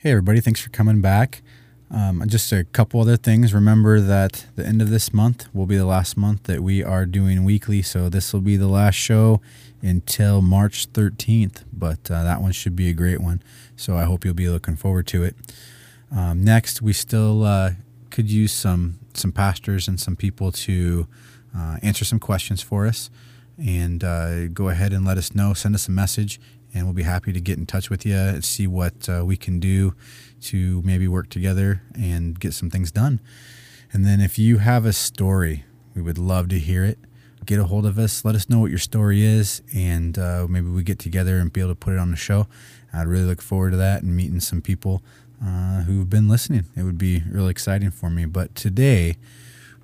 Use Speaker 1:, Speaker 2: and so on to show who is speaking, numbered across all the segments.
Speaker 1: Hey, everybody. Thanks for coming back. Um, just a couple other things. Remember that the end of this month will be the last month that we are doing weekly. So this will be the last show until March 13th. But uh, that one should be a great one. So I hope you'll be looking forward to it. Um, next, we still uh, could use some some pastors and some people to uh, answer some questions for us. And uh, go ahead and let us know. Send us a message and we'll be happy to get in touch with you and see what uh, we can do to maybe work together and get some things done. And then if you have a story, we would love to hear it. Get a hold of us. Let us know what your story is, and uh, maybe we get together and be able to put it on the show. I'd really look forward to that and meeting some people uh, who've been listening. It would be really exciting for me. But today,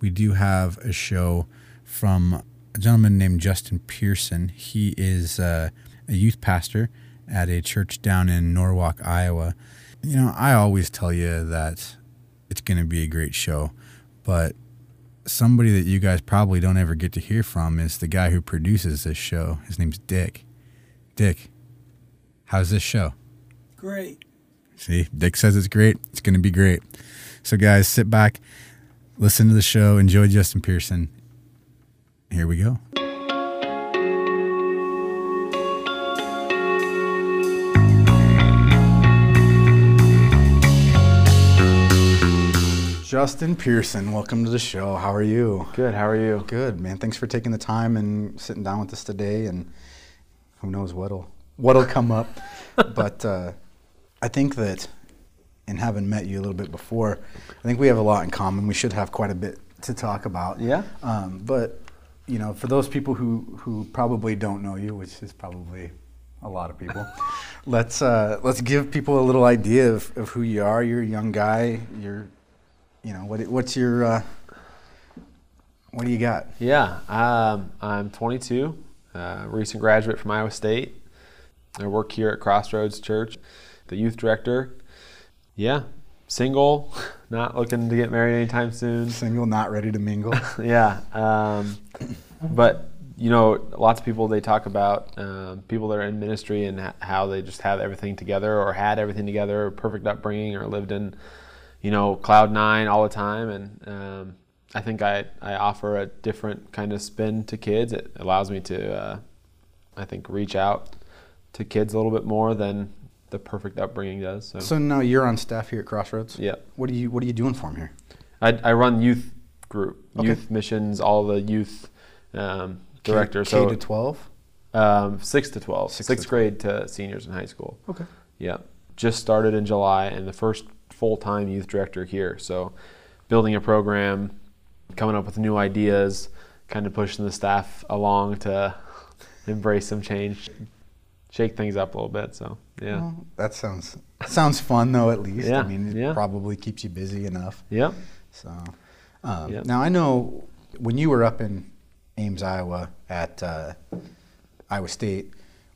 Speaker 1: we do have a show from a gentleman named Justin Pearson. He is uh, a youth pastor at a church down in Norwalk, Iowa. You know, I always tell you that it's going to be a great show, but somebody that you guys probably don't ever get to hear from is the guy who produces this show. His name's Dick. Dick, how's this show?
Speaker 2: Great.
Speaker 1: See, Dick says it's great. It's going to be great. So, guys, sit back, listen to the show, enjoy Justin Pearson. Here we go. Justin Pearson, welcome to the show. How are you?
Speaker 3: Good. How are you?
Speaker 1: Good, man. Thanks for taking the time and sitting down with us today. And who knows what'll what'll come up. but uh, I think that in having met you a little bit before, I think we have a lot in common. We should have quite a bit to talk about.
Speaker 3: Yeah.
Speaker 1: Um, but you know, for those people who who probably don't know you, which is probably a lot of people, let's uh, let's give people a little idea of, of who you are. You're a young guy. You're you know, what, what's your, uh, what do you got?
Speaker 3: Yeah, um, I'm 22, uh, recent graduate from Iowa State. I work here at Crossroads Church, the youth director. Yeah, single, not looking to get married anytime soon.
Speaker 1: Single, not ready to mingle.
Speaker 3: yeah, um, but you know, lots of people they talk about um, people that are in ministry and how they just have everything together or had everything together, perfect upbringing, or lived in you know, cloud nine all the time. And um, I think I, I offer a different kind of spin to kids. It allows me to, uh, I think, reach out to kids a little bit more than the perfect upbringing does.
Speaker 1: So, so now you're on staff here at Crossroads.
Speaker 3: Yeah.
Speaker 1: What are you What are you doing for them here?
Speaker 3: I, I run youth group, okay. youth missions, all the youth um, directors.
Speaker 1: K, K so, to twelve.
Speaker 3: Um, six to twelve.
Speaker 1: Six
Speaker 3: Sixth
Speaker 1: to 12.
Speaker 3: grade to seniors in high school.
Speaker 1: Okay.
Speaker 3: Yeah. Just started in July, and the first full time youth director here. So, building a program, coming up with new ideas, kind of pushing the staff along to embrace some change, shake things up a little bit. So, yeah. Well,
Speaker 1: that sounds sounds fun though. At least,
Speaker 3: yeah.
Speaker 1: I mean, it
Speaker 3: yeah.
Speaker 1: probably keeps you busy enough.
Speaker 3: Yep.
Speaker 1: So, um, yep. now I know when you were up in Ames, Iowa, at uh, Iowa State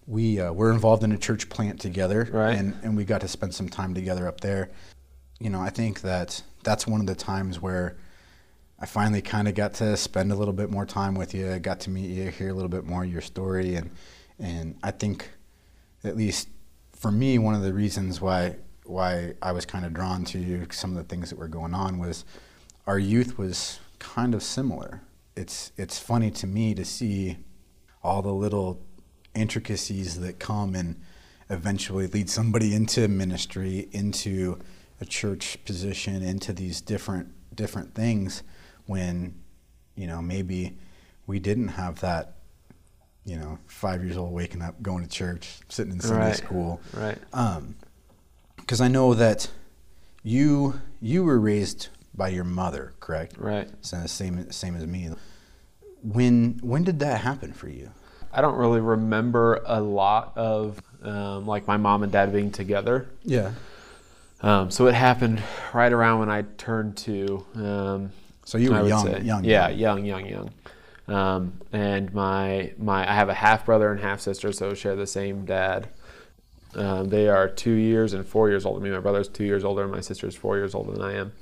Speaker 1: we uh, were involved in a church plant together,
Speaker 3: right.
Speaker 1: and, and we got to spend some time together up there you know, I think that that's one of the times where I finally kind of got to spend a little bit more time with you. Got to meet you, hear a little bit more of your story, and and I think, at least for me, one of the reasons why why I was kind of drawn to you, some of the things that were going on was our youth was kind of similar. It's it's funny to me to see all the little intricacies that come and eventually lead somebody into ministry, into a church position into these different different things when you know maybe we didn't have that you know five years old waking up going to church sitting in Sunday
Speaker 3: right.
Speaker 1: school.
Speaker 3: Right.
Speaker 1: Because um, I know that you you were raised by your mother correct?
Speaker 3: Right.
Speaker 1: So same same as me. When when did that happen for you?
Speaker 3: I don't really remember a lot of um, like my mom and dad being together.
Speaker 1: Yeah
Speaker 3: um, so it happened right around when I turned two. Um,
Speaker 1: so you were young,
Speaker 3: say.
Speaker 1: young,
Speaker 3: yeah, young, young, young. Um, and my my I have a half brother and half sister, so share the same dad. Um, they are two years and four years older than me. My brother's two years older, and my sister's four years older than I am.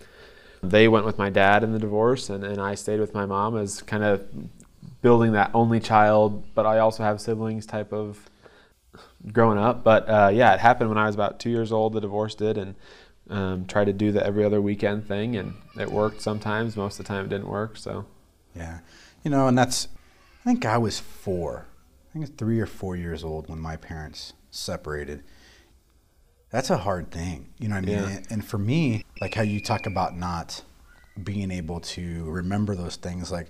Speaker 3: They went with my dad in the divorce, and, and I stayed with my mom as kind of building that only child, but I also have siblings type of growing up. But uh, yeah, it happened when I was about two years old. The divorce did, and um, tried to do the every other weekend thing, and it worked sometimes. Most of the time, it didn't work. So
Speaker 1: Yeah. You know, and that's, I think I was four. I think it's three or four years old when my parents separated. That's a hard thing. You know what I mean?
Speaker 3: Yeah.
Speaker 1: And- And for me, like how you talk about not being able to remember those things, like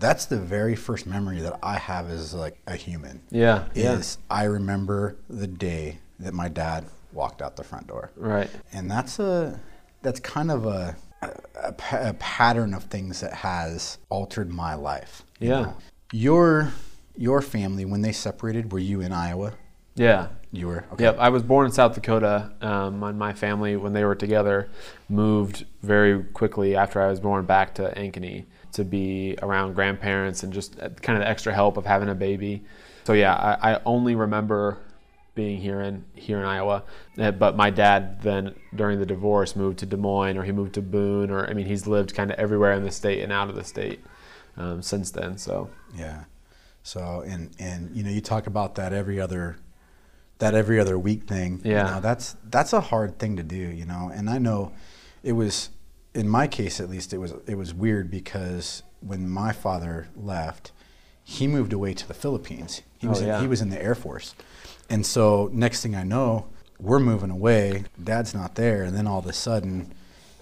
Speaker 1: that's the very first memory that I have as like a human.
Speaker 3: yeah, yeah,
Speaker 1: Is I remember the day that my dad walked out the front door
Speaker 3: right,
Speaker 1: and that's a that's kind of a, a, a pattern of things that has altered my life. you
Speaker 3: Yeah.
Speaker 1: know. Your your family when they separated, were you in Iowa?
Speaker 3: yeah.
Speaker 1: You were. Okay.
Speaker 3: Yep, I was born in South Dakota. Um, and my family, when they were together, moved very quickly after I was born back to Ankeny to be around grandparents and just uh, kind of the extra help of having a baby. So yeah, I, I only remember being here in here in Iowa. Uh, But my dad then during the divorce moved to Des Moines or he moved to Boone or I mean he's lived kind of everywhere in the state and out of the state um, since then. So
Speaker 1: Yeah. So and and you know you talk about that every other that every other week thing. you
Speaker 3: Yeah.
Speaker 1: know, that's that's a hard thing to do, you know. And I know it was in my case at least it was it was weird because when my father left, he moved away to the Philippines. He
Speaker 3: Oh,
Speaker 1: was in,
Speaker 3: yeah.
Speaker 1: he was in the Air Force. And so next thing I know, we're moving away, dad's not there, and then all of a sudden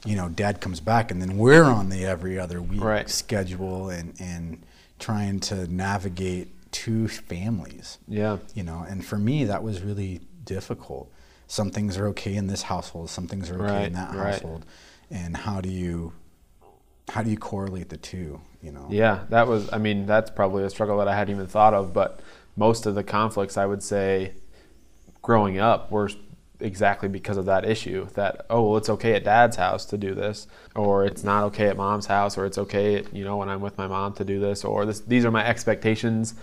Speaker 1: you know, dad comes back and then we're on the every other week
Speaker 3: Right.
Speaker 1: schedule and, and trying to navigate two families,
Speaker 3: yeah,
Speaker 1: you know, and for me, that was really difficult. Some things are okay in this household, some things are okay
Speaker 3: Right,
Speaker 1: in that
Speaker 3: right.
Speaker 1: And how do you, how do you correlate the two, you know?
Speaker 3: Yeah, that was, I mean, that's probably a struggle that I hadn't even thought of, but most of the conflicts I would say growing up were exactly because of that issue that, oh, well, it's okay at dad's house to do this, or it's not okay at mom's house, or it's okay, you know, when I'm with my mom to do this, or this, these are my expectations,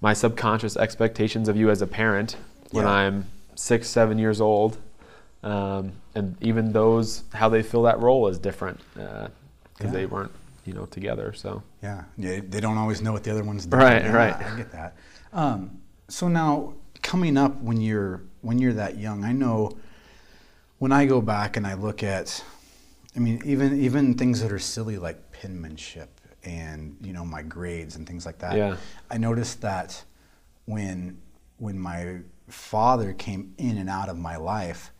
Speaker 3: my subconscious expectations of you as a parent when
Speaker 1: Yeah.
Speaker 3: I'm six, seven years old. Um, and even those, how they fill that role is different because
Speaker 1: Yeah.
Speaker 3: they weren't, you know, together. So.
Speaker 1: Yeah, yeah, they don't always know what the other one's doing.
Speaker 3: Right,
Speaker 1: Yeah,
Speaker 3: right.
Speaker 1: I get that. Um, so now, coming up when you're when you're that young, I know when I go back and I look at, I mean, even even things that are silly like penmanship and you know my grades and things like that.
Speaker 3: Yeah.
Speaker 1: I noticed that when when my father came in and out of my life,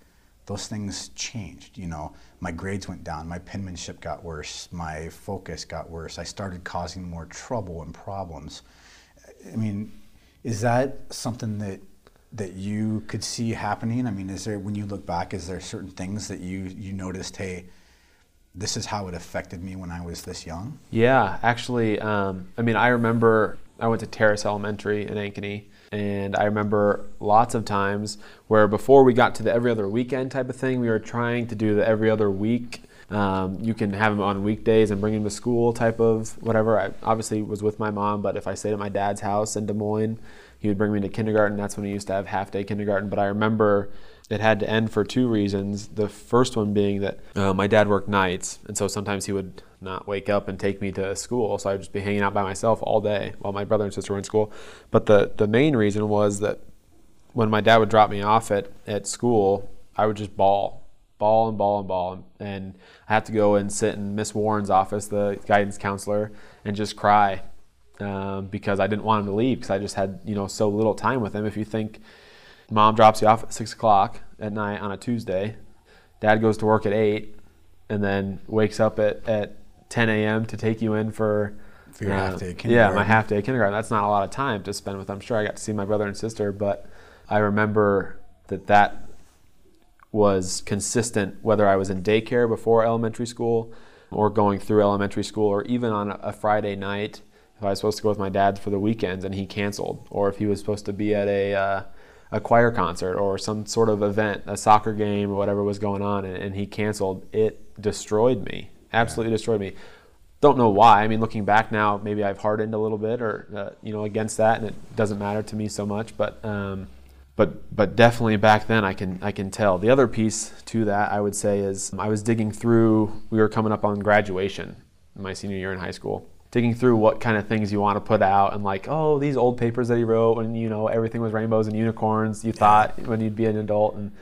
Speaker 1: those things changed. You know, my grades went down, my penmanship got worse, my focus got worse. I started causing more trouble and problems. I mean, is that something that that you could see happening? I mean, is there when you look back, is there certain things that you you noticed? Hey, this is how it affected me when I was this young.
Speaker 3: Yeah, actually, um, I mean, I remember I went to Terrace Elementary in Ankeny, and I remember lots of times where before we got to the every other weekend type of thing, we were trying to do the every other week. Um, you can have them on weekdays and bring them to school type of whatever. I obviously was with my mom, but if I stayed at my dad's house in Des Moines, he would bring me to kindergarten. That's when he used to have half day kindergarten. But I remember it had to end for two reasons. The first one being that uh, my dad worked nights, and so sometimes he would not wake up and take me to school, so I'd just be hanging out by myself all day while my brother and sister were in school. But the the main reason was that when my dad would drop me off at, at school, I would just bawl, bawl and bawl and bawl. And I had to go and sit in Miss Warren's office, the guidance counselor, and just cry um, because I didn't want him to leave because I just had, you know, so little time with him. If you think mom drops you off at 6 o'clock at night on a Tuesday, dad goes to work at 8, and then wakes up at, at 10 a.m. to take you in for
Speaker 1: For your half day kindergarten.
Speaker 3: yeah, my half day kindergarten. That's not a lot of time to spend with. I'm sure I got to see my brother and sister, but I remember that that was consistent whether I was in daycare before elementary school or going through elementary school or even on a- a Friday night if I was supposed to go with my dad for the weekends and he canceled or if he was supposed to be at a uh, a choir concert or some sort of event, a soccer game or whatever was going on and, and he canceled, it destroyed me. Absolutely destroyed me don't know why. I mean, looking back now, maybe I've hardened a little bit, or uh, you know, against that, and it doesn't matter to me so much. But um, but but definitely back then, I can I can tell. The other piece to that, I would say, is I was digging through. We were coming up on graduation, my senior year in high school, digging through what kind of things you want to put out and like oh these old papers that he wrote when you know everything was rainbows and unicorns you thought when you'd be an adult. And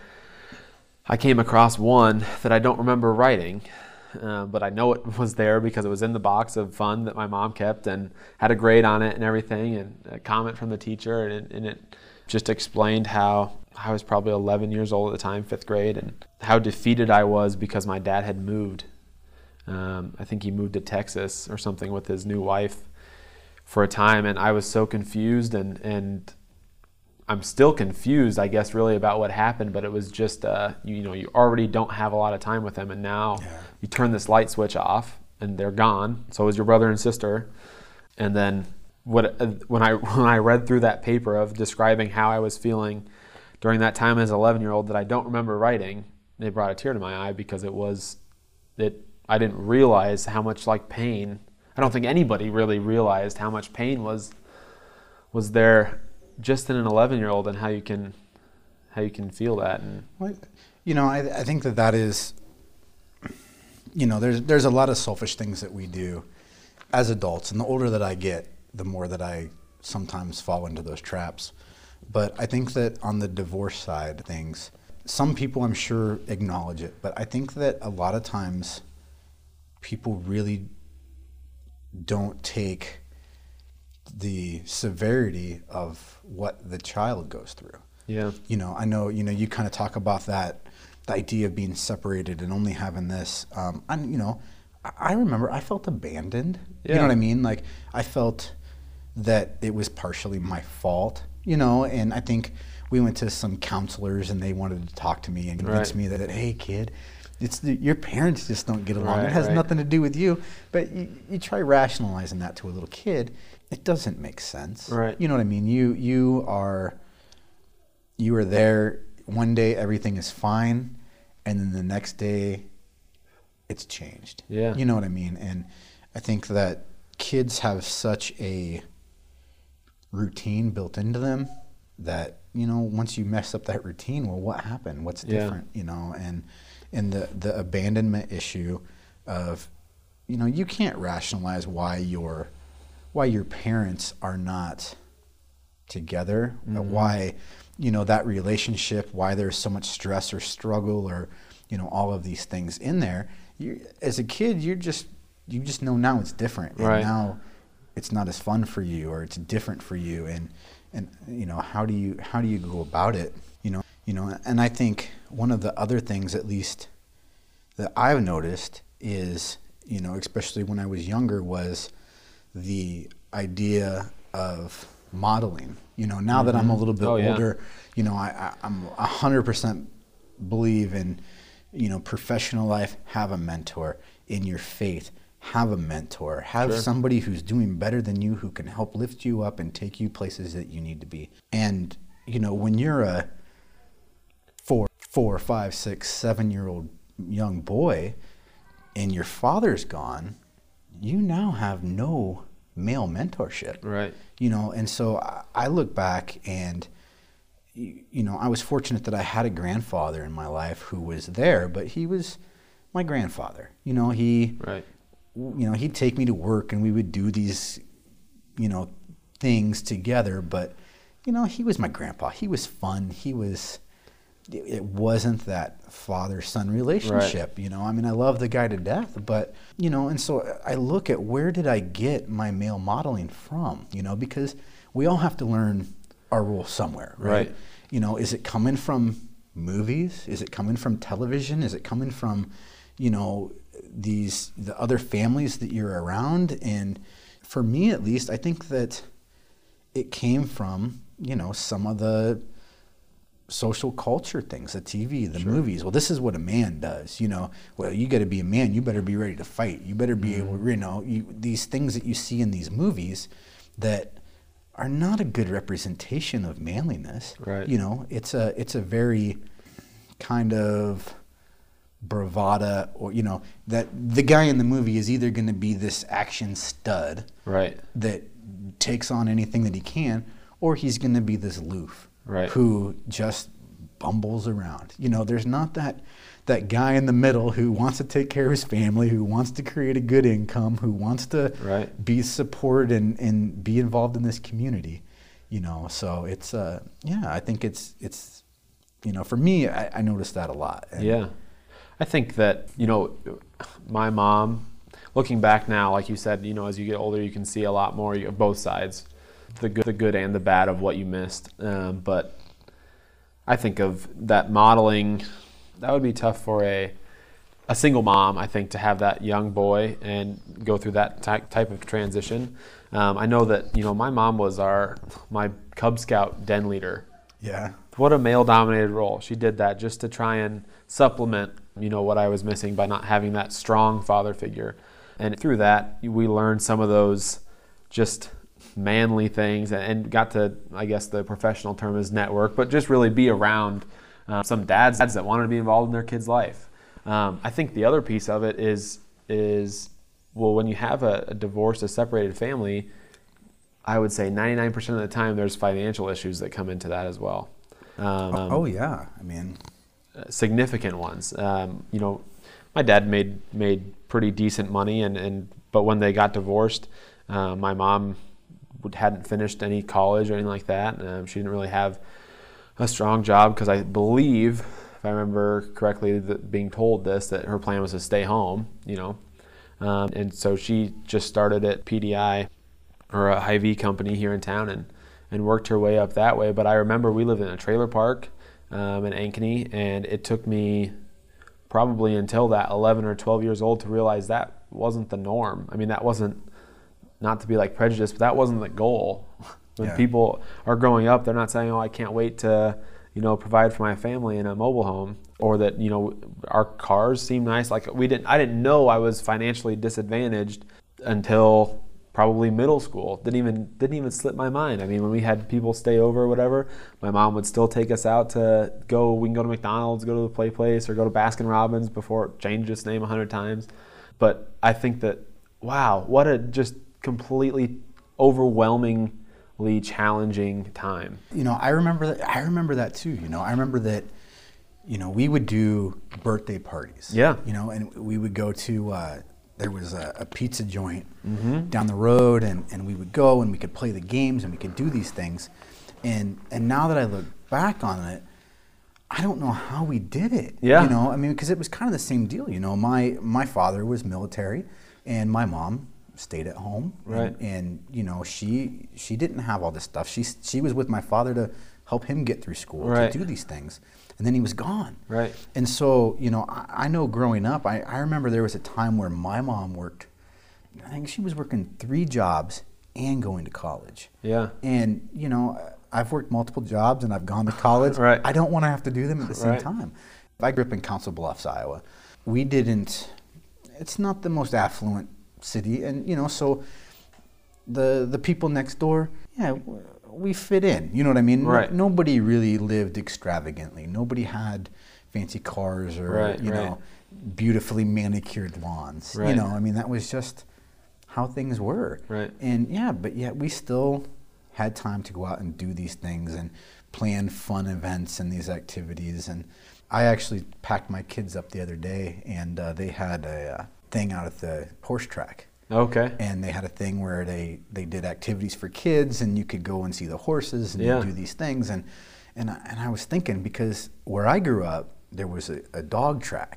Speaker 3: i came across one that i don't remember writing uh, but i know it was there because it was in the box of fun that my mom kept and had a grade on it and everything and a comment from the teacher and it, and it just explained how i was probably 11 years old at the time fifth grade and how defeated i was because my dad had moved um, I think he moved to Texas or something with his new wife for a time, and I was so confused and and I'm still confused, I guess, really about what happened. But it was just, uh, you, you, know, you already don't have a lot of time with them, and now yeah. you turn this light switch off, and they're gone. So is your brother and sister, and then what? Uh, when I when I read through that paper of describing how I was feeling during that time as an 11 year old that I don't remember writing, it brought a tear to my eye because it was it I didn't realize how much like pain. I don't think anybody really realized how much pain was was there just in an 11 year old and how you can how you can feel that and
Speaker 1: you know I, I think that that is you know there's there's a lot of selfish things that we do as adults and the older that I get the more that I sometimes fall into those traps but I think that on the divorce side things some people I'm sure acknowledge it but I think that a lot of times people really don't take the severity of what the child goes through.
Speaker 3: Yeah.
Speaker 1: You know, I know, you know, you kind of talk about that, the idea of being separated and only having this. Um, and, you know, I remember I felt abandoned. Yeah. You know what I mean? Like, I felt that it was partially my fault, you know, and I think we went to some counselors and they wanted to talk to me and convince right. me that, hey, kid, it's the, your parents just don't get along. Right, it has right. nothing to do with you. But you, you try rationalizing that to a little kid, it doesn't make sense.
Speaker 3: Right.
Speaker 1: You know what I mean? You you are you are there one day everything is fine and then the next day it's changed.
Speaker 3: Yeah.
Speaker 1: You know what I mean? And I think that kids have such a routine built into them that you know once you mess up that routine well what happened what's different yeah. you know and and the the abandonment issue of you know you can't rationalize why your why your parents are not together mm-hmm. why you know that relationship why there's so much stress or struggle or you know all of these things in there you as a kid you're just you just know now it's different and
Speaker 3: right.
Speaker 1: now it's not as fun for you or it's different for you and and you know how do you how do you go about it you know you know, and I think one of the other things, at least, that I've noticed is, you know, especially when I was younger, was the idea of modeling. You know, now mm-hmm. that I'm a mm-hmm. little bit oh, older, yeah. you know, I, I, I'm hundred percent believe in, you know, professional life. Have a mentor in your faith. Have a mentor. Have sure. somebody who's doing better than you, who can help lift you up and take you places that you need to be. And you know, when you're a four, five, six, seven year old young boy, and your father's gone, you now have no male mentorship.
Speaker 3: Right.
Speaker 1: You know, and so I, look back and, you know, I was fortunate that I had a grandfather in my life who was there, but he was my grandfather. You know, he,
Speaker 3: right.
Speaker 1: you know, he'd take me to work and we would do these, you know, things together. But, you know, he was my grandpa. He was fun. He was, it wasn't that father son relationship right. you know? I mean i love the guy to death but you know and so i look at where did i get my male modeling from you know? Because we all have to learn our role somewhere right,
Speaker 3: right.
Speaker 1: you know is it coming from movies? Is it coming from television? Is it coming from you know these the other families that you're around? And for me at least i think that it came from you know some of the social culture things, the TV, the sure. movies. Well, this is what a man does. You know, well, you got to be a man. You better be ready to fight. You better be mm-hmm. able, you know, you, these things that you see in these movies that are not a good representation of manliness.
Speaker 3: Right.
Speaker 1: You know, it's a it's a very kind of bravada or you know that the guy in the movie is either going to be this action stud
Speaker 3: right
Speaker 1: that takes on anything that he can or he's going to be this loof
Speaker 3: right.
Speaker 1: who just bumbles around. You know, there's not that that guy in the middle who wants to take care of his family, who wants to create a good income, who wants to
Speaker 3: Right.
Speaker 1: be supported and, and be involved in this community. You know, so it's uh yeah, I think it's it's you know, for me I, I noticed that a lot. And
Speaker 3: Yeah. I think that, you know, my mom, looking back now, like you said, you know, as you get older, you can see a lot more of both sides, the good, the good and the bad of what you missed. Um, but I think of that modeling, that would be tough for a, a single mom, I think, to have that young boy and go through that ty- type of transition. Um, I know that, you know, my mom was our, my Cub Scout den leader
Speaker 1: Yeah.
Speaker 3: what a male dominated role. She did that just to try and supplement, you know, what I was missing by not having that strong father figure. And through that, we learned some of those just manly things and got to, I guess the professional term is network, but just really be around uh, some dads that wanted to be involved in their kid's life. Um, I think the other piece of it is, is well, when you have a, a divorced, a separated family, I would say 99% of the time there's financial issues that come into that as well. Um,
Speaker 1: oh yeah. I mean,
Speaker 3: significant ones. Um, you know, my dad made made pretty decent money, and, and but when they got divorced, uh, my mom hadn't finished any college or anything like that. Um, she didn't really have a strong job because I believe, if I remember correctly, being told this that her plan was to stay home. You know, um, and so she just started at PDI or a Hy-Vee company here in town and and worked her way up that way. But I remember we lived in a trailer park um, in Ankeny, and it took me probably until that 11 or 12 years old to realize that wasn't the norm. I mean, that wasn't not to be like prejudiced, but that wasn't the goal. When
Speaker 1: Yeah.
Speaker 3: people are growing up, they're not saying, "Oh, I can't wait to." You know, provide for my family in a mobile home, or that you know our cars seem nice. Like we didn't, I didn't know I was financially disadvantaged until probably middle school. Didn't even didn't even slip my mind. I mean, when we had people stay over or whatever, my mom would still take us out to go. We can go to McDonald's, go to the play place, or go to Baskin Robbins before it changed its name a hundred times. But I think that wow, what a just completely overwhelmingly challenging time.
Speaker 1: you know, I remember that. I remember that too. You know, I remember that. You know, we would do birthday parties.
Speaker 3: Yeah.
Speaker 1: You know, and we would go to. Uh, there was a, a pizza joint
Speaker 3: Mm-hmm.
Speaker 1: down the road, and, and we would go and we could play the games and we could do these things, and and now that I look back on it, I don't know how we did it.
Speaker 3: Yeah.
Speaker 1: You know, I mean, because it was kind of the same deal. You know, my my father was military, and my mom stayed at home. and-
Speaker 3: Right.
Speaker 1: And, you know, she she didn't have all this stuff. She she was with my father to help him get through school
Speaker 3: Right.
Speaker 1: to do these things, and then he was gone.
Speaker 3: Right.
Speaker 1: And so, you know, I, I know growing up, I, I remember there was a time where my mom worked. I think she was working three jobs and going to college.
Speaker 3: Yeah.
Speaker 1: And you know, I've worked multiple jobs and I've gone to college.
Speaker 3: Right.
Speaker 1: I don't want to have to do them at the same
Speaker 3: Right.
Speaker 1: time. I grew up in Council Bluffs, Iowa. We didn't. It's not the most affluent city, and you know, so the the people next door, yeah, we fit in. You know what I mean? No-
Speaker 3: Right.
Speaker 1: nobody really lived extravagantly. Nobody had fancy cars or
Speaker 3: Right,
Speaker 1: you
Speaker 3: right.
Speaker 1: know, beautifully manicured lawns.
Speaker 3: Right.
Speaker 1: You know, I mean, that was just how things were.
Speaker 3: Right.
Speaker 1: And yeah, but yet we still had time to go out and do these things and plan fun events and these activities. And I actually packed my kids up the other day, and uh, they had a uh, thing out at the horse track.
Speaker 3: Okay.
Speaker 1: And they had a thing where they, they did activities for kids, and you could go and see the horses and
Speaker 3: Yeah.
Speaker 1: do these things. And and I, and I was thinking because where I grew up, there was a, a dog track.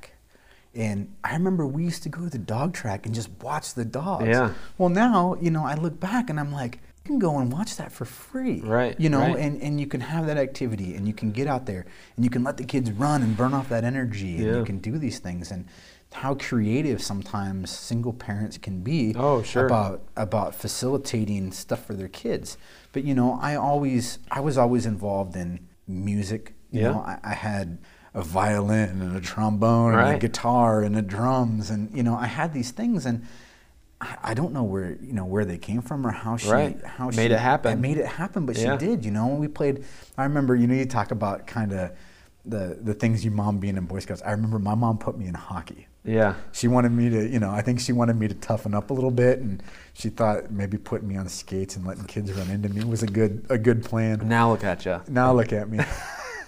Speaker 1: And I remember we used to go to the dog track and just watch the dogs.
Speaker 3: Yeah.
Speaker 1: Well, now, you know, I look back and I'm like, you can go and watch that for free.
Speaker 3: Right,
Speaker 1: You know,
Speaker 3: right.
Speaker 1: and, and you can have that activity and you can get out there and you can let the kids run and burn off that energy and
Speaker 3: Yeah.
Speaker 1: you can do these things. And how creative sometimes single parents can be
Speaker 3: Oh, sure.
Speaker 1: about about facilitating stuff for their kids. But you know, I always I was always involved in music. You
Speaker 3: Yeah.
Speaker 1: know, I, I had a violin and a trombone and a guitar and a drums and you know, I had these things and I, I don't know where you know where they came from or how she
Speaker 3: Right.
Speaker 1: how
Speaker 3: Made
Speaker 1: she
Speaker 3: it happen.
Speaker 1: I made it happen, but
Speaker 3: Yeah.
Speaker 1: she did. You know, when we played. I remember. You know, you talk about kind of the the things your mom being in Boy Scouts. I remember my mom put me in hockey.
Speaker 3: Yeah.
Speaker 1: She wanted me to, you know, I think she wanted me to toughen up a little bit, and she thought maybe putting me on skates and letting kids run into me was a good a good plan.
Speaker 3: Now look at you.
Speaker 1: Now look at me.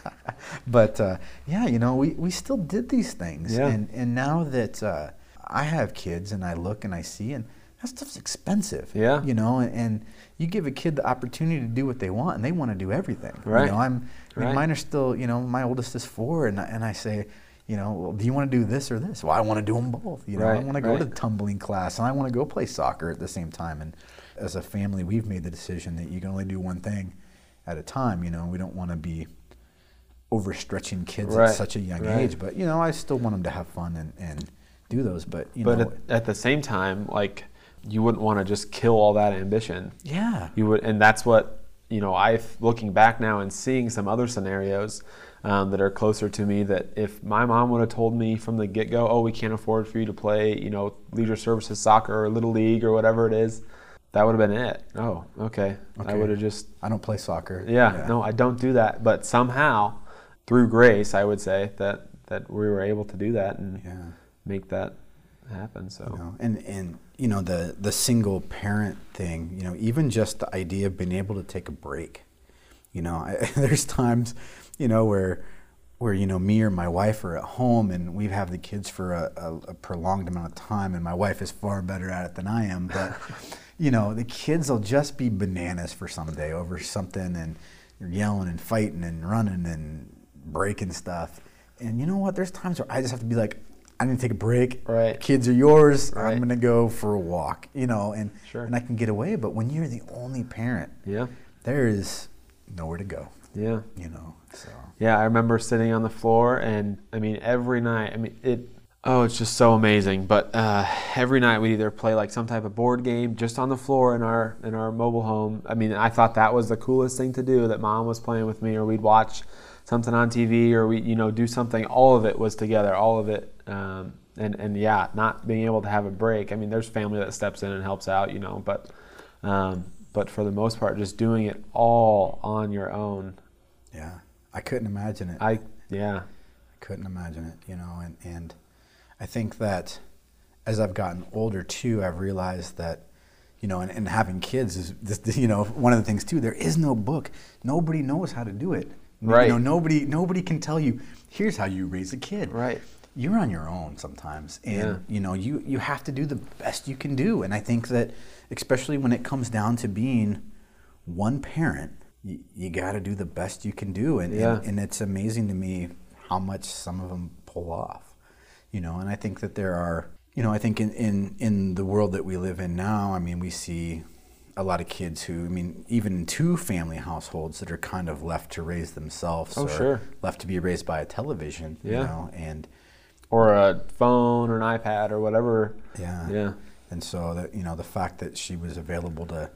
Speaker 1: but uh, yeah, you know, we, we still did these things.
Speaker 3: Yeah.
Speaker 1: And, and now that uh, I have kids and I look and I see, and that stuff's expensive.
Speaker 3: Yeah.
Speaker 1: You know, and, and you give a kid the opportunity to do what they want, and they want to do everything.
Speaker 3: Right.
Speaker 1: You know, I'm, I mean,
Speaker 3: Right.
Speaker 1: mine are still, you know, my oldest is four, and I, and I say, you know, well, do you want to do this or this? Well, I want to do them both. You know, I want to go to
Speaker 3: right.
Speaker 1: tumbling class, and I want to go play soccer at the same time. And as a family, we've made the decision that you can only do one thing at a time. You know, we don't want to be overstretching kids
Speaker 3: Right,
Speaker 1: at such a young
Speaker 3: right.
Speaker 1: age. But you know, I still want them to have fun and, and do those. But you
Speaker 3: but
Speaker 1: know,
Speaker 3: at, at the same time, like you wouldn't want to just kill all that ambition.
Speaker 1: yeah,
Speaker 3: You would, and that's what you know. I looking back now and seeing some other scenarios um, that are closer to me. That if my mom would have told me from the get go, "Oh, we can't afford for you to play," you know, leisure services soccer or little league or whatever it is, that would have been it. Oh, okay. I would have just
Speaker 1: I don't play soccer.
Speaker 3: yeah, no, I don't do that. But somehow, through grace, I would say that that we were able to do that and
Speaker 1: Yeah.
Speaker 3: make that happen. So
Speaker 1: You know, and and you know the the single parent thing. You know, even just the idea of being able to take a break. You know, I, there's times, you know, where where you know me or my wife are at home and we have the kids for a, a, a prolonged amount of time, and my wife is far better at it than I am. But you know, the kids will just be bananas for some day over something, and you're yelling and fighting and running and breaking stuff. And you know what? There's times where I just have to be like, I need to take a break.
Speaker 3: Right.
Speaker 1: Kids are yours.
Speaker 3: Right.
Speaker 1: I'm gonna go for a walk. You know, and
Speaker 3: Sure.
Speaker 1: and I can get away. But when you're the only parent,
Speaker 3: yeah,
Speaker 1: there is nowhere to go.
Speaker 3: yeah.
Speaker 1: You know, so
Speaker 3: Yeah, I remember sitting on the floor, and I mean, every night. I mean, it. Oh, it's just so amazing. But uh, every night we'd either play like some type of board game just on the floor in our in our mobile home. I mean, I thought that was the coolest thing to do. That mom was playing with me, or we'd watch something on TV, or we you know do something. All of it was together. All of it. Um, and and yeah, not being able to have a break. I mean, there's family that steps in and helps out, you know, but. Um, but for the most part, just doing it all on your own.
Speaker 1: yeah, I couldn't imagine it.
Speaker 3: I yeah.
Speaker 1: I couldn't imagine it, you know, and, and I think that as I've gotten older too, I've realized that, you know, and, and having kids is, this, you know, one of the things too, there is no book. Nobody knows how to do it.
Speaker 3: Right.
Speaker 1: You know, nobody, nobody can tell you, here's how you raise a kid.
Speaker 3: Right.
Speaker 1: You're on your own sometimes. And,
Speaker 3: Yeah.
Speaker 1: you know, you, you have to do the best you can do. And I think that, especially when it comes down to being one parent, you, you got to do the best you can do. And,
Speaker 3: Yeah.
Speaker 1: and, and it's amazing to me how much some of them pull off. You know, and I think that there are, you know, I think in, in, in the world that we live in now, I mean, we see a lot of kids who, I mean, even in two family households that are kind of left to raise themselves
Speaker 3: Oh,
Speaker 1: or
Speaker 3: sure.
Speaker 1: left to be raised by a television, you
Speaker 3: Yeah.
Speaker 1: know, and
Speaker 3: or a phone or an iPad or whatever.
Speaker 1: yeah.
Speaker 3: Yeah.
Speaker 1: And so that you know the fact that she was available to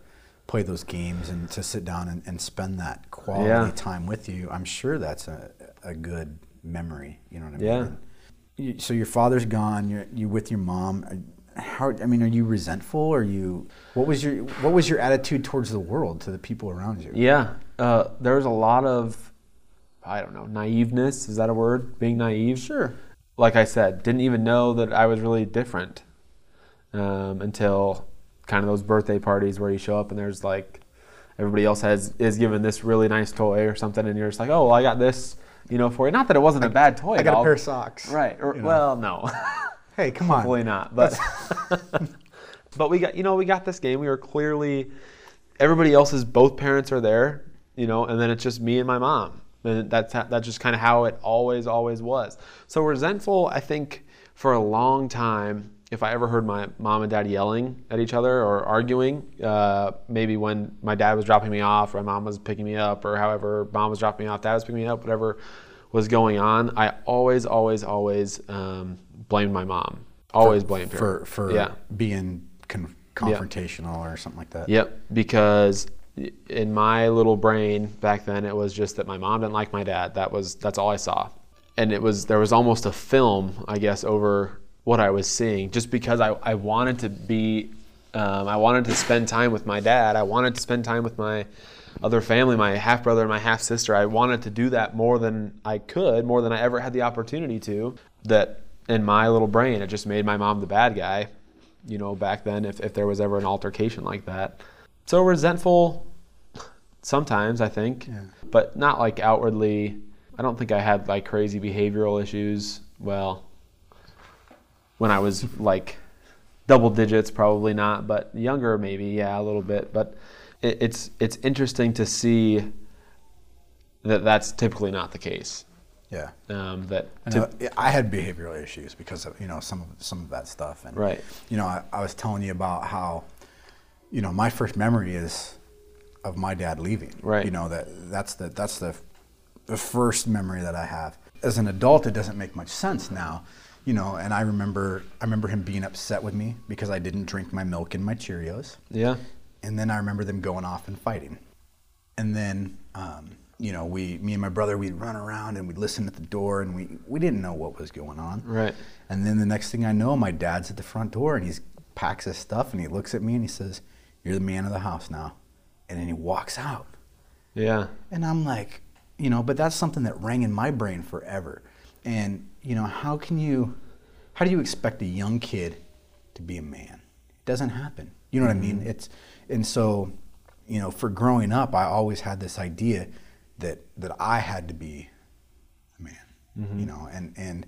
Speaker 1: play those games and to sit down and, and spend that quality
Speaker 3: Yeah.
Speaker 1: time with you, I'm sure that's a, a good memory. You know what I
Speaker 3: Yeah.
Speaker 1: mean? You, so your father's gone. You're you with your mom. How I mean, are you resentful? Are you what was your what was your attitude towards the world to the people around you?
Speaker 3: Yeah. Uh, there was a lot of, I don't know, naiveness. Is that a word? Being naive?
Speaker 1: Sure.
Speaker 3: Like I said, didn't even know that I was really different um, until kind of those birthday parties where you show up and there's like everybody else has is given this really nice toy or something, and you're just like, oh, well, I got this, you know, for you. Not that it wasn't a bad toy.
Speaker 1: I got a pair of socks.
Speaker 3: Right. Or,
Speaker 1: you know.
Speaker 3: Well, no.
Speaker 1: Hey, come on.
Speaker 3: Hopefully not. But but we got you know we got this game. We were clearly everybody else's both parents are there, you know, and then it's just me and my mom, and that's that's just kind of how it always always was. So resentful, I think, for a long time. If I ever heard my mom and dad yelling at each other or arguing, uh, maybe when my dad was dropping me off or my mom was picking me up, or however mom was dropping me off, dad was picking me up, whatever was going on, I always, always, always um, blamed my mom. Always blamed her
Speaker 1: for for
Speaker 3: yeah.
Speaker 1: being con- confrontational or something like that.
Speaker 3: Yep, because in my little brain back then, it was just that my mom didn't like my dad. That was that's all I saw, and it was there was almost a film, I guess, over what I was seeing, just because I I wanted to be, um, I wanted to spend time with my dad. I wanted to spend time with my other family, my half brother and my half sister. I wanted to do that more than I could, more than I ever had the opportunity to. That in my little brain, it just made my mom the bad guy you know, back then if, if there was ever an altercation like that. So resentful sometimes, I think,
Speaker 1: Yeah.
Speaker 3: but not like outwardly I don't think I had like crazy behavioral issues. Well, when I was like double digits, probably not, but younger maybe, yeah, a little bit. But it, it's it's interesting to see that that's typically not the case.
Speaker 1: Yeah.
Speaker 3: Um, that
Speaker 1: I, had behavioral issues because of you know some of some of that stuff, and
Speaker 3: Right.
Speaker 1: You know, I, I was telling you about how, you know, my first memory is of my dad leaving.
Speaker 3: Right.
Speaker 1: You know that that's the that's the the first memory that I have. As an adult, it doesn't make much sense now, you know. And I remember I remember him being upset with me because I didn't drink my milk and my Cheerios.
Speaker 3: yeah,
Speaker 1: And then I remember them going off and fighting. And then, um, you know, we, me and my brother, we'd run around and we'd listen at the door and we, we didn't know what was going on.
Speaker 3: Right.
Speaker 1: And then the next thing I know, my dad's at the front door and he packs his stuff and he looks at me and he says, You're the man of the house now. And then he walks out.
Speaker 3: yeah,
Speaker 1: And I'm like, you know, but that's something that rang in my brain forever. And, you know, how can you, how do you expect a young kid to be a man? It doesn't happen. You know what I mean? It's, and so, you know, for growing up, I always had this idea that, that I had to be a man, you know, and, and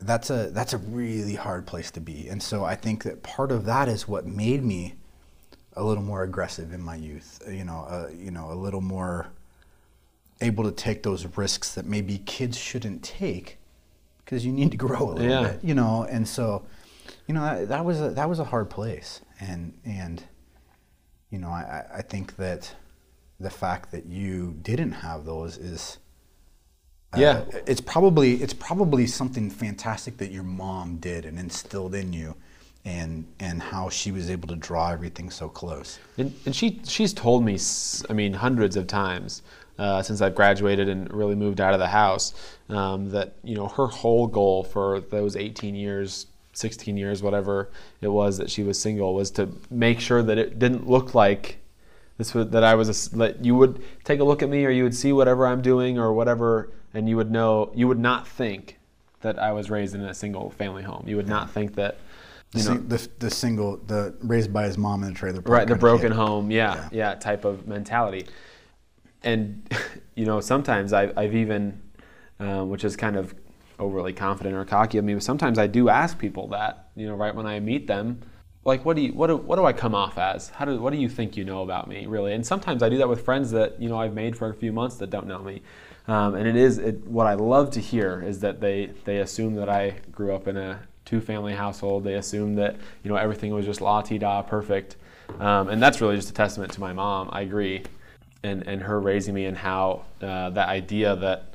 Speaker 1: that's a, that's a really hard place to be. And so I think that part of that is what made me a little more aggressive in my youth, you know, uh, you know, a little more able to take those risks that maybe kids shouldn't take because you need to grow a little
Speaker 3: Yeah.
Speaker 1: bit, you know. And so, you know, that, that was a, that was a hard place, and and you know, I, I- think that the fact that you didn't have those is uh,
Speaker 3: Yeah.
Speaker 1: it's probably it's probably something fantastic that your mom did and instilled in you and and how she was able to draw everything so close
Speaker 3: And, and she she's told me, I mean, hundreds of times uh, since I've graduated and really moved out of the house, um, that you know her whole goal for those 18 years, 16 years, whatever it was that she was single, was to make sure that it didn't look like this was that I was a that you would take a look at me or you would see whatever I'm doing or whatever, and you would know you would not think that I was raised in a single family home. You would not think that.
Speaker 1: the,
Speaker 3: You know,
Speaker 1: the, the single the raised by his mom in a trailer park
Speaker 3: right the broken
Speaker 1: kid.
Speaker 3: home yeah,
Speaker 1: Yeah.
Speaker 3: yeah type of mentality and you know sometimes I, i've even um, which is kind of overly confident or cocky of me but sometimes i do ask people that you know right when i meet them like what do you what do, what do i come off as? How do what do you think you know about me really? And sometimes i do that with friends that you know i've made for a few months that don't know me. Um, and it is it, what i love to hear is that they they assume that i grew up in a two family household. They assume that you know everything was just la ti da perfect. Um, and that's really just a testament to my mom. I agree and and her raising me and how uh, that idea that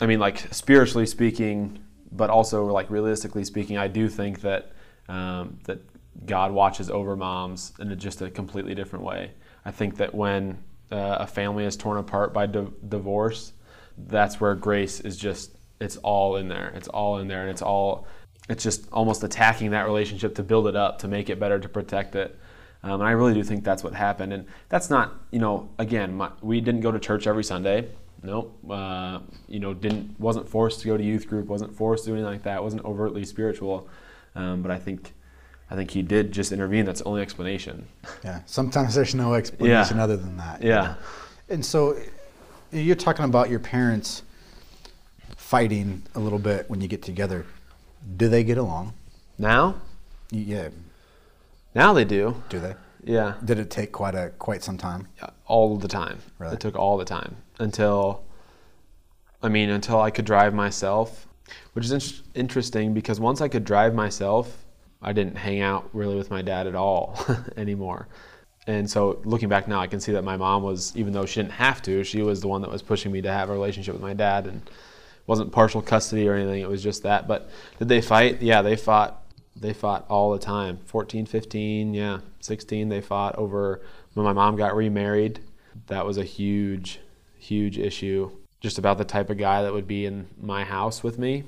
Speaker 3: I mean like spiritually speaking but also like realistically speaking I do think that um, that God watches over moms in a, just a completely different way. I think that when uh, a family is torn apart by di- divorce that's where grace is just it's all in there. It's all in there and it's all it's just almost attacking that relationship to build it up to make it better to protect it um, and I really do think that's what happened. And that's not, you know, again, my, we didn't go to church every Sunday. Nope. Uh, you know, didn't wasn't forced to go to youth group. wasn't forced to do anything like that. wasn't overtly spiritual. Um, but I think, I think he did just intervene. That's the only explanation.
Speaker 1: yeah sometimes there's no explanation other than that you
Speaker 3: Yeah.
Speaker 1: know. and so you're talking about your parents fighting a little bit when you get together do they get along
Speaker 3: Now,
Speaker 1: yeah
Speaker 3: now they do.
Speaker 1: do they
Speaker 3: Yeah.
Speaker 1: did it take quite a quite some time
Speaker 3: all the time.
Speaker 1: Really?
Speaker 3: It took all the time until, I mean, until I could drive myself, which is in- interesting because once I could drive myself, I didn't hang out really with my dad at all anymore. And so looking back now, I can see that my mom was, even though she didn't have to, she was the one that was pushing me to have a relationship with my dad and wasn't partial custody or anything. It was just that. But did they fight? Yeah, they fought. They fought all the time. 14, 15, yeah, 16. They fought over when my mom got remarried. That was a huge, huge issue. Just about the type of guy that would be in my house with me.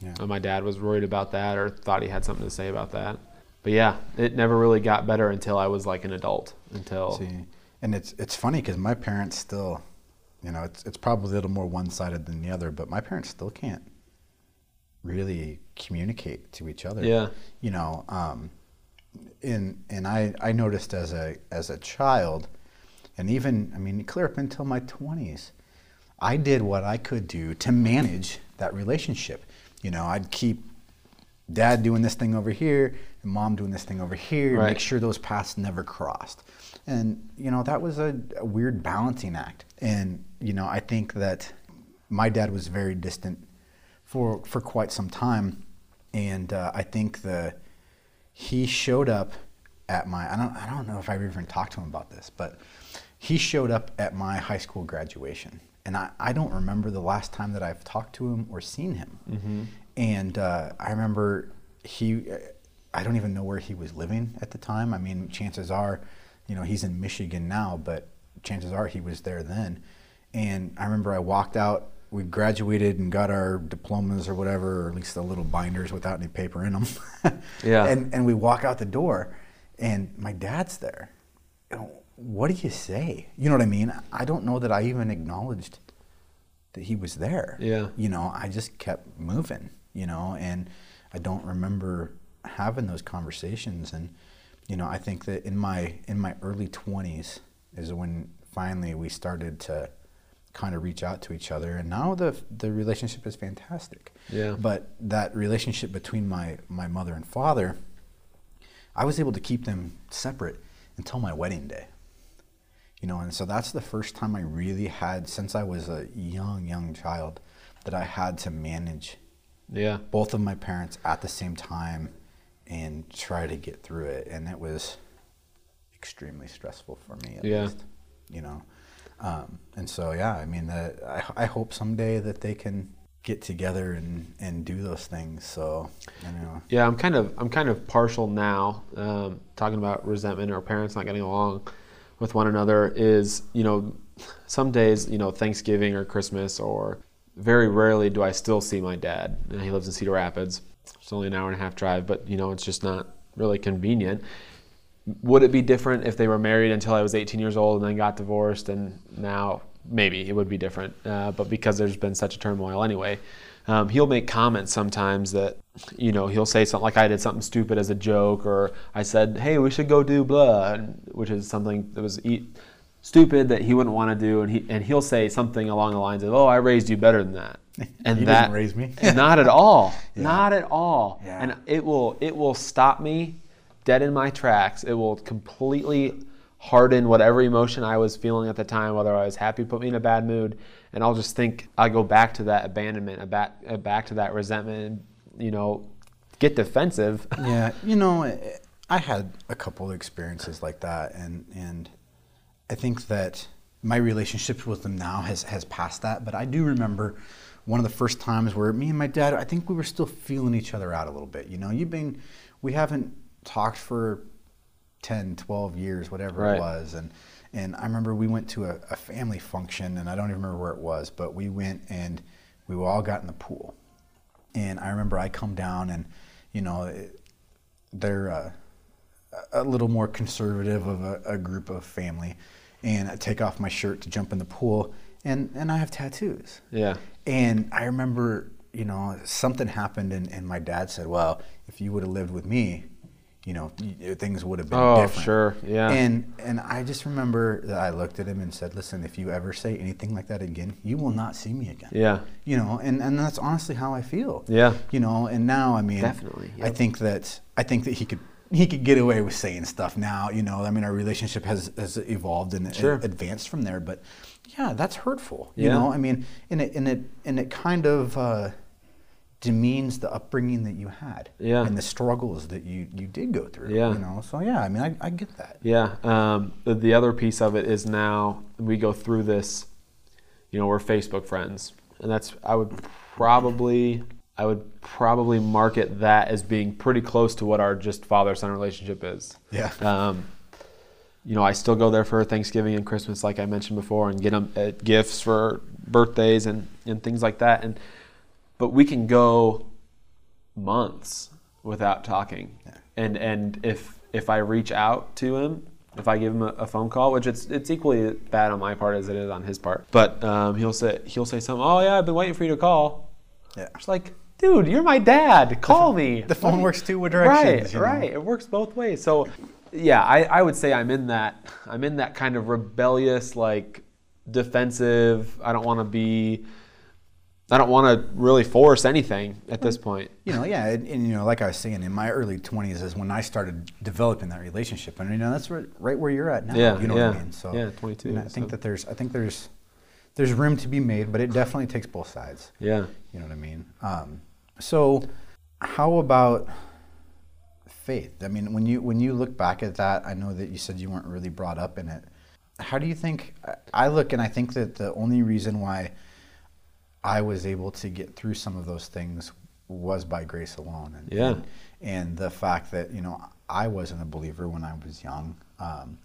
Speaker 1: Yeah.
Speaker 3: And my dad was worried about that or thought he had something to say about that. But yeah, it never really got better until I was like an adult. Until
Speaker 1: See, and it's it's funny because my parents still, you know, it's it's probably a little more one sided than the other, but my parents still can't really communicate to each other.
Speaker 3: Yeah.
Speaker 1: You know, um, and and I I noticed as a as a child, and even I mean clear up until my twenties, I did what I could do to manage that relationship. You know, I'd keep dad doing this thing over here and mom doing this thing over here,
Speaker 3: Right.
Speaker 1: make sure those paths never crossed. And, you know, that was a, a weird balancing act. And, you know, I think that my dad was very distant for, for quite some time. And uh, I think the, he showed up at my, I don't, I don't know if I've even talked to him about this, but he showed up at my high school graduation. And I, I don't remember the last time that I've talked to him or seen him. And uh, I remember he, I don't even know where he was living at the time. I mean, chances are, you know, he's in Michigan now, but chances are he was there then. And I remember I walked out, we graduated and got our diplomas or whatever, or at least the little binders without any paper in them.
Speaker 3: Yeah.
Speaker 1: And, and we walk out the door, and my dad's there. You know, What do you say? You know what I mean? I don't know that I even acknowledged that he was there.
Speaker 3: Yeah.
Speaker 1: You know, I just kept moving, you know, and I don't remember having those conversations. And, you know, I think that in my in my early twenties is when finally we started to kind of reach out to each other. And now the the relationship is fantastic.
Speaker 3: Yeah.
Speaker 1: But that relationship between my my mother and father, I was able to keep them separate until my wedding day you know and so that's the first time i really had since i was a young young child that i had to manage
Speaker 3: Yeah.
Speaker 1: both of my parents at the same time and try to get through it and it was extremely stressful for me at
Speaker 3: Yeah.
Speaker 1: least you know um, and so yeah i mean that I, I hope someday that they can get together and, and do those things so you know
Speaker 3: Yeah, I'm kind of I'm kind of partial now. Um, talking about resentment or parents not getting along with one another is you know some days you know Thanksgiving or Christmas or very rarely do I still see my dad. He lives in Cedar Rapids. It's only an hour and a half drive, but you know it's just not really convenient. Would it be different if they were married until I was 18 years old and then got divorced and now maybe it would be different. Uh, but because there's been such a turmoil anyway, um, he'll make comments sometimes that you know he'll say something like I did something stupid as a joke or I said hey we should go do blah, which is something that was e- stupid that he wouldn't want to do and he and he'll say something along the lines of oh I raised you better than that. And
Speaker 1: You
Speaker 3: that
Speaker 1: didn't raise me.
Speaker 3: not at all. Not at all.
Speaker 1: Yeah.
Speaker 3: And it will it will stop me dead in my tracks. It will completely harden whatever emotion I was feeling at the time, whether I was happy, put me in a bad mood, and I'll just think I go back to that abandonment, back uh, back to that resentment, and, you know, get defensive.
Speaker 1: yeah, you know, I- I had a couple of experiences like that, and and I think that my relationship with them now has has passed that. But I do remember one of the first times where me and my dad, I think we were still feeling each other out a little bit. You know, you've been, we haven't talked for 10, 12 years, whatever
Speaker 3: Right.
Speaker 1: it was, and and I remember we went to a, a family function, and I don't even remember where it was, but we went and we all got in the pool, and I remember I come down and, you know, it, they're uh, a little more conservative of a, a group of family, and I take off my shirt to jump in the pool, and and I have tattoos.
Speaker 3: yeah.
Speaker 1: And I remember, you know, something happened, and, and my dad said, "Well, if you would have lived with me, you know, things would have been
Speaker 3: Oh,
Speaker 1: different."
Speaker 3: sure, yeah.
Speaker 1: And and I just remember that I looked at him and said, "Listen, if you ever say anything like that again, you will not see me again."
Speaker 3: Yeah.
Speaker 1: You know, and and that's honestly how I feel.
Speaker 3: Yeah.
Speaker 1: You know, and now I mean,
Speaker 3: Definitely,
Speaker 1: I think that I think that he could. He could get away with saying stuff now, you know. I mean, our relationship has, has evolved and, and
Speaker 3: Sure.
Speaker 1: advanced from there, but yeah, that's hurtful.
Speaker 3: Yeah.
Speaker 1: You know, I mean, and it and it and it kind of uh, demeans the upbringing that you had,
Speaker 3: Yeah.
Speaker 1: and the struggles that you you did go through.
Speaker 3: Yeah.
Speaker 1: you know. So yeah, I mean, I, I get that.
Speaker 3: Yeah. Um, the, the other piece of it is now we go through this. You know, we're Facebook friends, and that's I would probably I would probably market that as being pretty close to what our just father son relationship is.
Speaker 1: Yeah.
Speaker 3: Um, you know, I still go there for Thanksgiving and Christmas, like I mentioned before, and get them uh, gifts for birthdays and, and things like that. And but we can go months without talking.
Speaker 1: Yeah.
Speaker 3: And and if if I reach out to him, if I give him a, a phone call, which it's it's equally bad on my part as it is on his part, but um, he'll say he'll say something. Oh yeah, I've been waiting for you to call.
Speaker 1: Yeah.
Speaker 3: It's like, dude, you're my dad. Call me.
Speaker 1: The phone works two directions.
Speaker 3: Right,
Speaker 1: you know?
Speaker 3: right. It works both ways. So, yeah, I, I would say I'm in that I'm in that kind of rebellious like defensive. I don't want to be. I don't want to really force anything at this point.
Speaker 1: You know, yeah, and, and, you know, like I was saying, in my early twenties is when I started developing that relationship, and you know, that's right, right where you're at now.
Speaker 3: Yeah,
Speaker 1: you know
Speaker 3: yeah.
Speaker 1: what I mean. So
Speaker 3: Yeah, 22,
Speaker 1: and I think that there's, I think there's, there's room to be made, but it definitely takes both sides.
Speaker 3: Yeah.
Speaker 1: You know what I mean? Um, so, how about faith? I mean, when you when you look back at that, I know that you said you weren't really brought up in it. How do you think? I look and I think that the only reason why I was able to get through some of those things was by grace alone, and
Speaker 3: Yeah.
Speaker 1: and, and the fact that you know I wasn't a believer when I was young, um,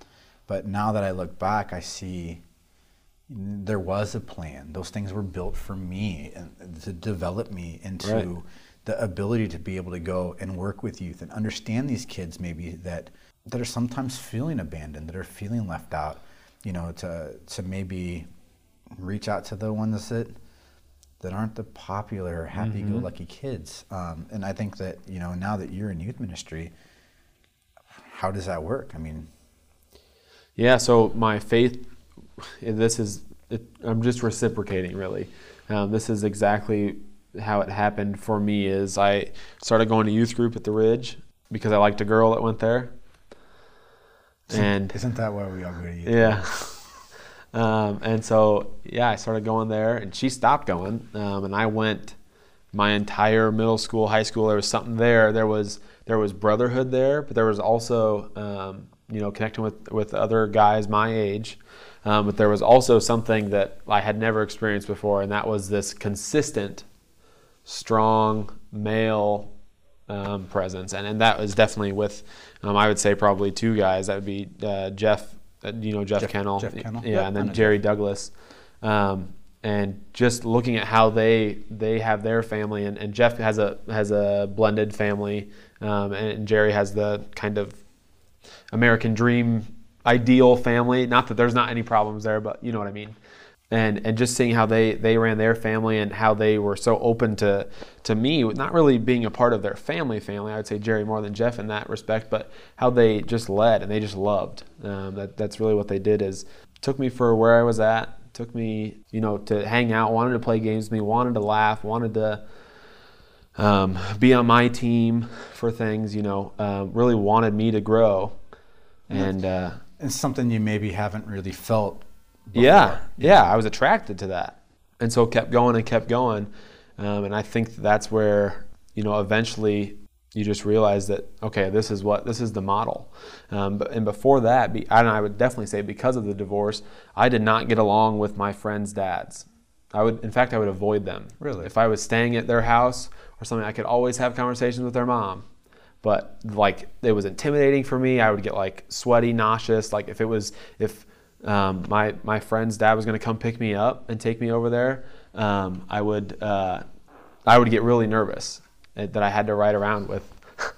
Speaker 1: but now that I look back, I see there was a plan. Those things were built for me and to develop me into
Speaker 3: Right.
Speaker 1: the ability to be able to go and work with youth and understand these kids maybe that that are sometimes feeling abandoned, that are feeling left out. You know, to to maybe reach out to the ones that that aren't the popular, happy-go-lucky kids. Um, and I think that you know now that you're in youth ministry, how does that work? I mean,
Speaker 3: Yeah, so my faith, this is, it, I'm just reciprocating really. Um, this is exactly how it happened for me is I started going to youth group at the Ridge because I liked a girl that went there. And
Speaker 1: isn't that why we all go to youth?
Speaker 3: yeah. Um, and so, yeah, I started going there, and she stopped going, um, and I went my entire middle school, high school. There was something there. There was there was brotherhood there, but there was also um, you know connecting with with other guys my age. Um, but there was also something that I had never experienced before, and that was this consistent, strong male um, presence, and and that was definitely with um, I would say probably two guys. That would be uh, Jeff, you know Jeff,
Speaker 1: Jeff-
Speaker 3: Kennel,
Speaker 1: Jeff Kennel.
Speaker 3: yeah,
Speaker 1: Yep,
Speaker 3: and then Jerry Douglas, um, and just looking at how they they have their family, and, and Jeff has a has a blended family, um, and Jerry has the kind of American dream ideal family. Not that there's not any problems there, but you know what I mean. And and just seeing how they they ran their family and how they were so open to to me, not really being a part of their family family. I would say Jerry more than Jeff in that respect, but how they just led and they just loved. Um, that that's really what they did is took me for where I was at. Took me, you know, to hang out. Wanted to play games with me. Wanted to laugh. Wanted to um, be on my team for things. You know, um, really wanted me to grow. And uh,
Speaker 1: It's something you maybe haven't really felt.
Speaker 3: Yeah, yeah, I was attracted to that, and so kept going and kept going. Um, and I think that's where you know eventually you just realize that okay, this is what this is the model. Um, but, and before that, be, and I would definitely say because of the divorce, I did not get along with my friends' dads. I would, in fact, I would avoid them.
Speaker 1: Really?
Speaker 3: If I was staying at their house or something, I could always have conversations with their mom. But like it was intimidating for me. I would get like sweaty, nauseous. Like if it was if um, my my friend's dad was going to come pick me up and take me over there, um, I would uh, I would get really nervous that I had to ride around with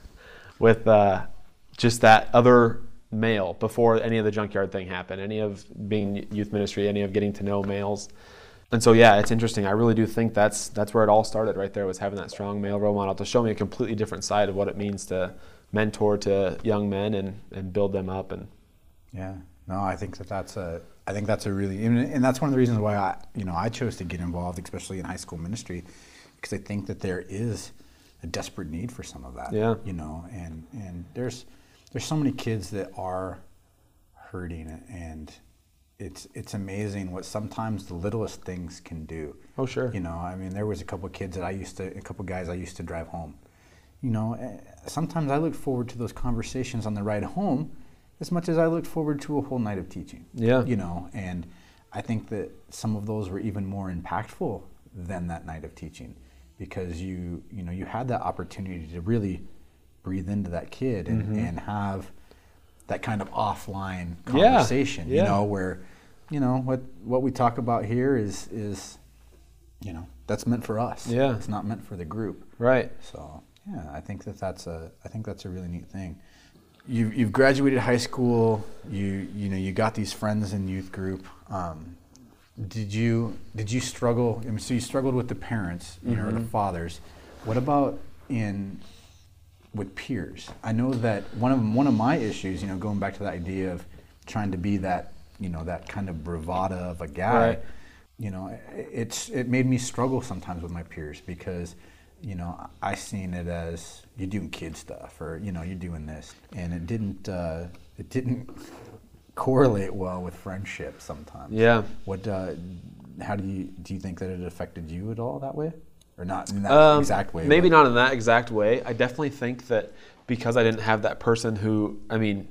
Speaker 3: with uh, just that other male before any of the junkyard thing happened, any of being youth ministry, any of getting to know males. And so yeah, it's interesting. I really do think that's that's where it all started right there was having that strong male role model to show me a completely different side of what it means to mentor to young men and, and build them up and
Speaker 1: Yeah. No, I think that that's a. I think that's a really, and that's one of the reasons why I, you know, I chose to get involved, especially in high school ministry, because I think that there is a desperate need for some of that.
Speaker 3: Yeah.
Speaker 1: You know, and and there's there's so many kids that are hurting, and it's it's amazing what sometimes the littlest things can do.
Speaker 3: Oh, sure.
Speaker 1: You know, I mean, there was a couple kids that I used to, a couple guys I used to drive home. You know, eh, sometimes I look forward to those conversations on the ride home as much as I looked forward to a whole night of teaching.
Speaker 3: Yeah.
Speaker 1: You know, and I think that some of those were even more impactful than that night of teaching because you, you know, you had that opportunity to really breathe into that kid and,
Speaker 3: Mm-hmm.
Speaker 1: and have that kind of offline
Speaker 3: Yeah,
Speaker 1: conversation, you
Speaker 3: yeah.
Speaker 1: know, where, you know, what, what we talk about here is, is, you know, that's meant for us.
Speaker 3: Yeah.
Speaker 1: It's not meant for the group.
Speaker 3: right.
Speaker 1: So yeah, I think that that's a I think that's a really neat thing. You you've graduated high school. You you know you got these friends in youth group. Um, did you did you struggle? I mean, so you struggled with the parents, you know, or the fathers. What about in with peers? I know that one of one of my issues, you know, going back to the idea of trying to be that you know, that kind of bravado of a guy.
Speaker 3: Right.
Speaker 1: You know, it's it made me struggle sometimes with my peers because, you know, I seen it as you're doing kid stuff or you know you're doing this, and it didn't uh, it didn't correlate well with friendship sometimes.
Speaker 3: Yeah.
Speaker 1: What? Uh, how do you do? You think that it affected you at all that way, or not in that
Speaker 3: Um,
Speaker 1: exact way?
Speaker 3: Maybe not in that exact way. I definitely think that because I didn't have that person who, I mean,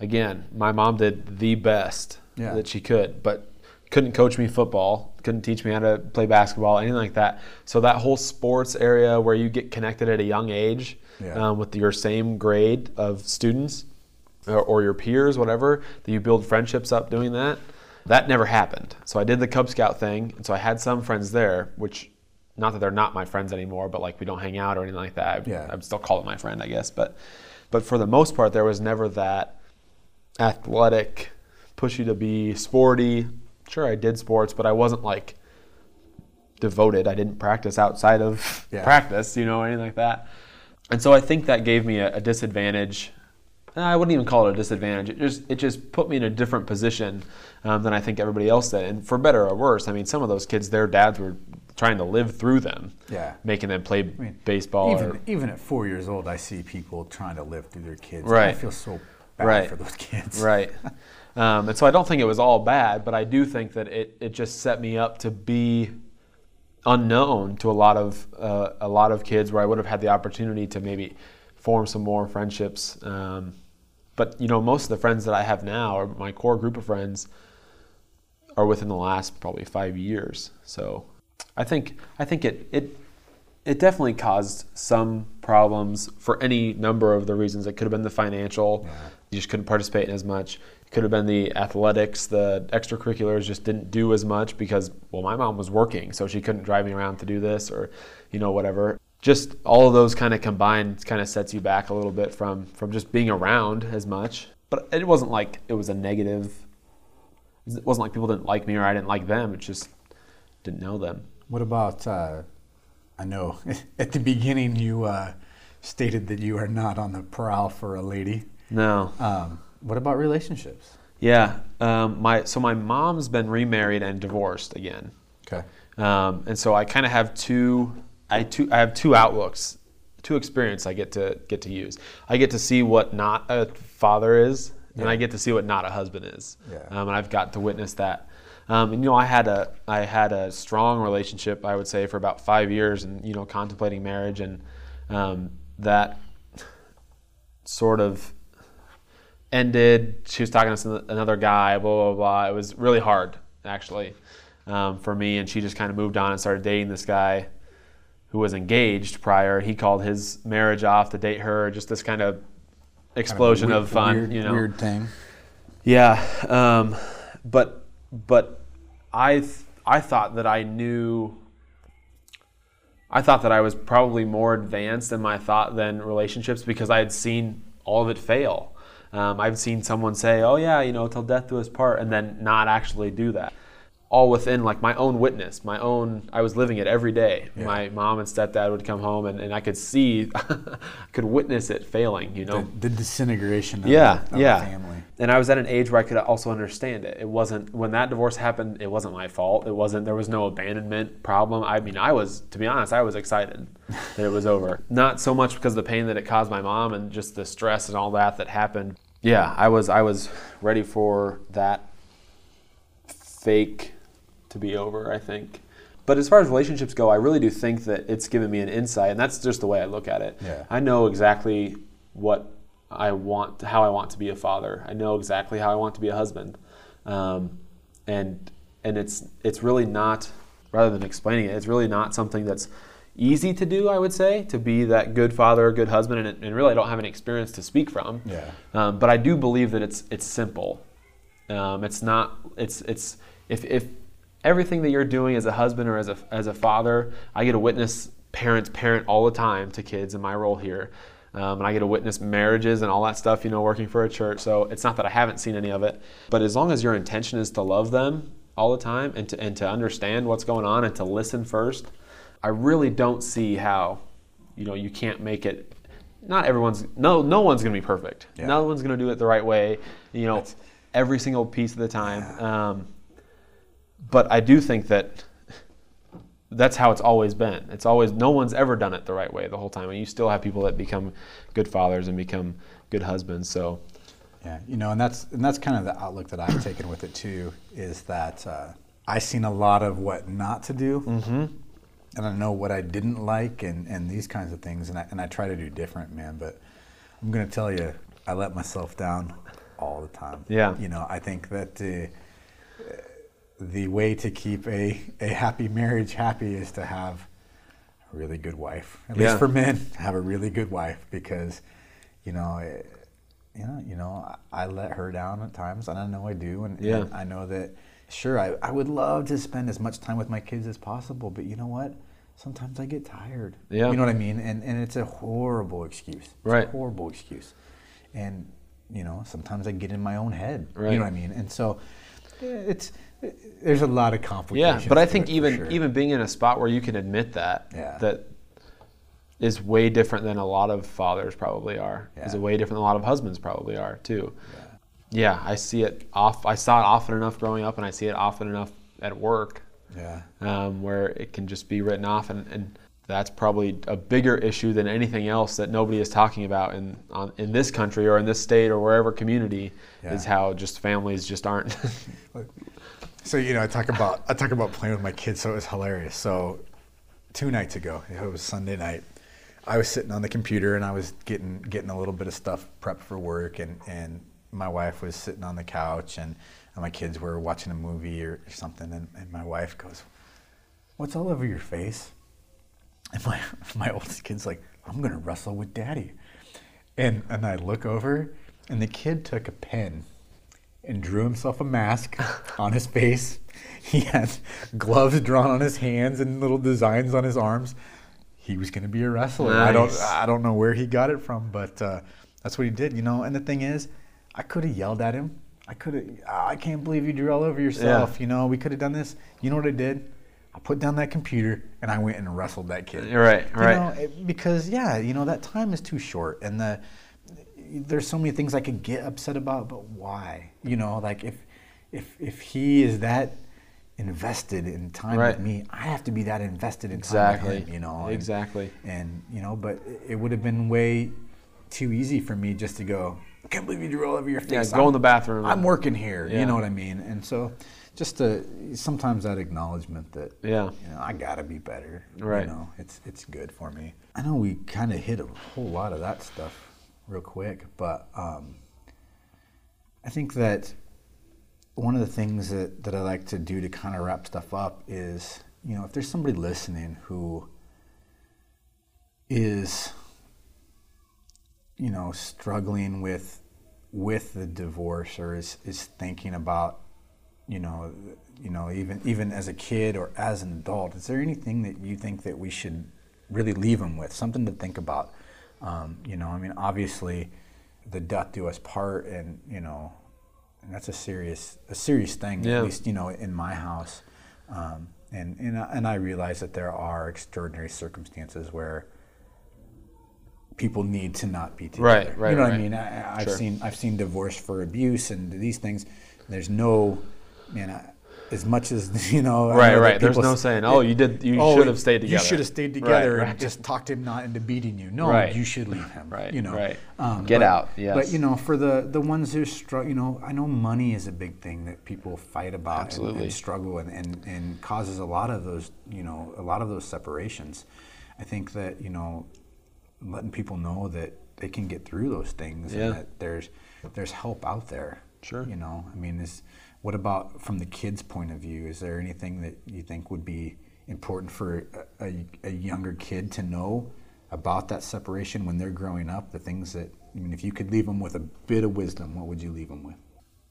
Speaker 3: again, my mom did the best
Speaker 1: Yeah.
Speaker 3: that she could, but couldn't coach me football, couldn't teach me how to play basketball, anything like that. So that whole sports area where you get connected at a young age
Speaker 1: Yeah.
Speaker 3: um, with your same grade of students or, or your peers, whatever, that you build friendships up doing that. That never happened. So I did the Cub Scout thing, and so I had some friends there, which not that they're not my friends anymore, but like we don't hang out or anything like that. I,
Speaker 1: Yeah.
Speaker 3: I would still call it my friend, I guess. But but for the most part, there was never that athletic, push you to be sporty. Sure, I did sports, but I wasn't like devoted. I didn't practice outside of
Speaker 1: Yeah.
Speaker 3: practice, you know, anything like that. And so I think that gave me a, a disadvantage. Uh, I wouldn't even call it a disadvantage. It just it just put me in a different position um, than I think everybody else did. And for better or worse, I mean, some of those kids, their dads were trying to live through them,
Speaker 1: Yeah.
Speaker 3: making them play
Speaker 1: mean,
Speaker 3: baseball.
Speaker 1: Even
Speaker 3: or,
Speaker 1: even at four years old, I see people trying to live through their kids.
Speaker 3: Right.
Speaker 1: I feel so bad
Speaker 3: Right.
Speaker 1: for those kids.
Speaker 3: Right. Um, and so I don't think it was all bad, but I do think that it, it just set me up to be unknown to a lot of uh, a lot of kids where I would have had the opportunity to maybe form some more friendships. Um, but you know, most of the friends that I have now, or my core group of friends, are within the last probably five years. So I think I think it it it definitely caused some problems for any number of the reasons. It could have been the financial, you just couldn't participate in as much. Could have been the athletics, the extracurriculars just didn't do as much because well, my mom was working, so she couldn't drive me around to do this or you know whatever. Just all of those kind of combined kind of sets you back a little bit from from just being around as much. But it wasn't like it was a negative. It wasn't like people didn't like me or I didn't like them. It just didn't know them.
Speaker 1: What about? Uh, I know at the beginning you uh, stated that you are not on the prowl for a lady.
Speaker 3: No.
Speaker 1: Um, what about relationships?
Speaker 3: Yeah. Um, my so my mom's been remarried and divorced again,
Speaker 1: Okay.
Speaker 3: um, and so I kind of have two. I two. I have two outlooks, two experience I get to get to use. I get to see what not a father is, and I get to see what not a husband is.
Speaker 1: Yeah.
Speaker 3: Um, and I've got to witness that. Um, and you know, I had a I had a strong relationship, I would say, for about five years, and you know, contemplating marriage, and um, that sort of ended. She was talking to some, another guy, blah blah blah. It was really hard, actually, um, for me. And she just kind of moved on and started dating this guy who was engaged prior. He called his marriage off to date her. Just this kind of explosion
Speaker 1: Kind
Speaker 3: of, fun,
Speaker 1: weird,
Speaker 3: you know.
Speaker 1: weird thing.
Speaker 3: Yeah, um, but but I th- I thought that I knew. I thought that I was probably more advanced in my thought than relationships because I had seen all of it fail. Um, I've seen someone say, "Oh yeah, you know, till death do us part," and then not actually do that. All within like my own witness, my own. I was living it every day.
Speaker 1: Yeah.
Speaker 3: My mom and stepdad would come home, and, and I could see, I could witness it failing. You know,
Speaker 1: The, the disintegration of,
Speaker 3: yeah,
Speaker 1: of
Speaker 3: yeah.
Speaker 1: a family.
Speaker 3: And I was at an age where I could also understand it. It wasn't when that divorce happened. It wasn't my fault. It wasn't. There was no abandonment problem. I mean, I was to be honest, I was excited that it was over. Not so much because of the pain that it caused my mom and just the stress and all that that happened. Yeah, I was. I was ready for that fake to be over. I think. But as far as relationships go, I really do think that it's given me an insight, and that's just the way I look at it.
Speaker 1: Yeah.
Speaker 3: I know exactly what I want, how I want to be a father. I know exactly how I want to be a husband, um, and and it's it's really not. Rather than explaining it, it's really not something that's easy to do. I would say to be that good father, good husband, and, and really I don't have any experience to speak from.
Speaker 1: Yeah.
Speaker 3: Um, but I do believe that it's it's simple. Um, it's not. It's it's if if everything that you're doing as a husband or as a as a father, I get to witness parents parent all the time to kids in my role here. Um, and I get to witness marriages and all that stuff, you know, working for a church. So it's not that I haven't seen any of it, but as long as your intention is to love them all the time and to, and to understand what's going on and to listen first, I really don't see how, you know, you can't make it. Not everyone's no no one's gonna be perfect.
Speaker 1: Yeah.
Speaker 3: No one's gonna do it the right way. You know,
Speaker 1: That's-
Speaker 3: every single piece of the time. Um, but I do think that that's how it's always been. It's always no one's ever done it the right way the whole time, and you still have people that become good fathers and become good husbands. So
Speaker 1: Yeah, you know, and that's and that's kind of the outlook that I've taken with it too. Is that uh, I've seen a lot of what not to do, mm-hmm. And I know what I didn't like, and, and these kinds of things, and I and I try to do different, man. But I'm gonna tell you, I let myself down all the time.
Speaker 3: Yeah.
Speaker 1: you know, I think that. Uh, the way to keep a, a happy marriage happy is to have a really good wife. At
Speaker 3: Yeah.
Speaker 1: least for men, have a really good wife because, you know, it, you know, you know, I, I let her down at times, and I know I do, and,
Speaker 3: Yeah.
Speaker 1: and I know that. Sure, I, I would love to spend as much time with my kids as possible, but you know what? Sometimes I get tired.
Speaker 3: Yeah.
Speaker 1: You know what I mean? And and it's a horrible excuse. It's
Speaker 3: Right.
Speaker 1: A horrible excuse. And you know, sometimes I get in my own head.
Speaker 3: Right.
Speaker 1: You know what I mean? And so eh, it's there's a lot of complications.
Speaker 3: yeah, but I think even
Speaker 1: sure.
Speaker 3: even being in a spot where you can admit that
Speaker 1: Yeah.
Speaker 3: that is way different than a lot of fathers probably are.
Speaker 1: Yeah.
Speaker 3: Is way different than a lot of husbands probably are too. Yeah, I see it off. I saw it often enough growing up, and I see it often enough at work
Speaker 1: yeah.
Speaker 3: um, where it can just be written off, and, and that's probably a bigger issue than anything else that nobody is talking about in on, in this country or in this state or wherever community is how just families just aren't.
Speaker 1: So you know, I talk about I talk about playing with my kids, so it was hilarious. So two nights ago, it was Sunday night. I was sitting on the computer and I was getting getting a little bit of stuff prepped for work, and and my wife was sitting on the couch, and, and my kids were watching a movie or something, and, and my wife goes, "What's all over your face?" And my my oldest kid's like, "I'm gonna wrestle with daddy," and and I look over, and the kid took a pen and drew himself a mask on his face. He had gloves drawn on his hands and little designs on his arms. He was going to be a wrestler. I don't I don't know where he got it from, but uh, that's what he did, you know. And the thing is, I could have yelled at him. I could have. Ah, I can't believe you drew all over yourself. You know, we could have done this. You know what I did? I put down that computer and I went and wrestled that kid.
Speaker 3: Right,
Speaker 1: You
Speaker 3: right.
Speaker 1: know, it- because yeah, you know that time is too short, and the there's so many things I could get upset about, but why? You know, like if if if he is that invested in time
Speaker 3: Right.
Speaker 1: with me, I have to be that invested in
Speaker 3: Exactly.
Speaker 1: time with him. You know, and-
Speaker 3: Exactly.
Speaker 1: And, you know, but it would have been way too easy for me just to go. I can't believe you drew all over your face.
Speaker 3: Yeah, go
Speaker 1: I'm-
Speaker 3: in the bathroom.
Speaker 1: I'm working here.
Speaker 3: Yeah.
Speaker 1: You know what I mean? And so, just to sometimes that acknowledgement that
Speaker 3: Yeah.
Speaker 1: you know, I gotta be better.
Speaker 3: Right.
Speaker 1: You know, it's it's good for me. I know we kind of hit a whole lot of that stuff real quick, but um, I think that one of the things that, that I like to do to kind of wrap stuff up is, you know, if there's somebody listening who is, you know, struggling with with the divorce or is, is thinking about you know, you know, even even as a kid or as an adult, is there anything that you think that we should really leave them with? Something to think about. Um, you know, I mean, obviously, the death do us part, and you know, and that's a serious a serious thing.
Speaker 3: Yeah.
Speaker 1: At least you know, in my house, um, and and I, and I realize that there are extraordinary circumstances where people need to not be together.
Speaker 3: Right, right,
Speaker 1: You know what I mean? I, I've
Speaker 3: Sure.
Speaker 1: seen I've seen divorce for abuse and these things. There's no, man. I, as much as you know,
Speaker 3: Right,
Speaker 1: know
Speaker 3: right. There's no saying, "Oh, you did- you
Speaker 1: oh,
Speaker 3: should have stayed together.
Speaker 1: You should have stayed together
Speaker 3: right.
Speaker 1: and just talked him not into beating you." No,
Speaker 3: Right.
Speaker 1: you should leave him.
Speaker 3: Right,
Speaker 1: You know.
Speaker 3: right.
Speaker 1: Um,
Speaker 3: Get
Speaker 1: but-
Speaker 3: out, yes.
Speaker 1: But you know, for the the ones who struggle, you know, I know money is a big thing that people fight about and- and, struggle and, and and causes a lot of those, you know, a lot of those separations. I think that you know, letting people know that they can get through those things
Speaker 3: Yeah.
Speaker 1: and that there's there's help out there.
Speaker 3: Sure.
Speaker 1: You know, I mean, is what about from the kids' point of view? Is there anything that you think would be important for a, a, a younger kid to know about that separation when they're growing up? The things that I mean, if you could leave them with a bit of wisdom, what would you leave them with?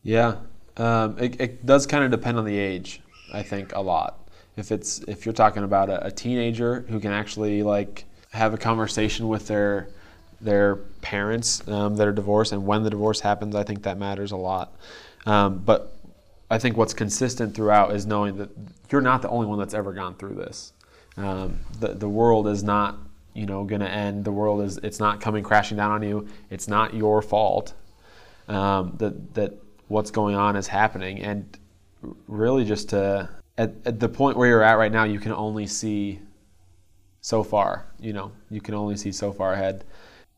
Speaker 3: Yeah, um, it, it does kind of depend on the age. I think a lot. If it's if you're talking about a, a teenager who can actually like have a conversation with their their parents um, that are divorced, and when the divorce happens, I think that matters a lot. Um, but I think what's consistent throughout is knowing that you're not the only one that's ever gone through this. Um, the the world is not you know going to end. The world is it's not coming crashing down on you. It's not your fault um, that that what's going on is happening, and really just to at, at the point where you're at right now, you can only see so far. You know, you can only see so far ahead.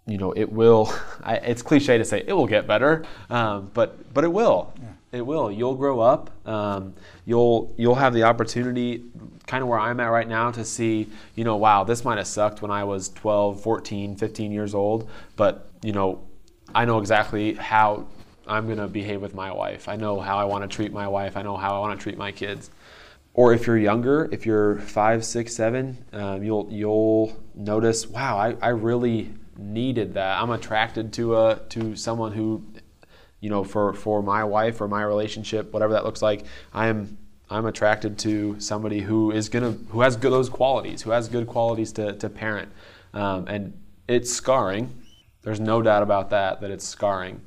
Speaker 3: You know, it will. I, it's cliche to say it will get better, um, but but it will. Yeah. It will. You'll grow up. Um, you'll you'll have the opportunity, kind of where I'm at right now, to see. You know, wow, this might have sucked when I was 12, 14, 15 years old, but you know, I know exactly how I'm going to behave with my wife. I know how I want to treat my wife. I know how I want to treat my kids or if you're younger, if you're five, six, seven, um, you'll you'll notice, wow, I, I really needed that. I'm attracted to a to someone who, you know, for for my wife or my relationship, whatever that looks like, I am I'm attracted to somebody who is gonna who has good, those qualities, who has good qualities to to parent, um, and it's scarring. There's no doubt about that that it's scarring.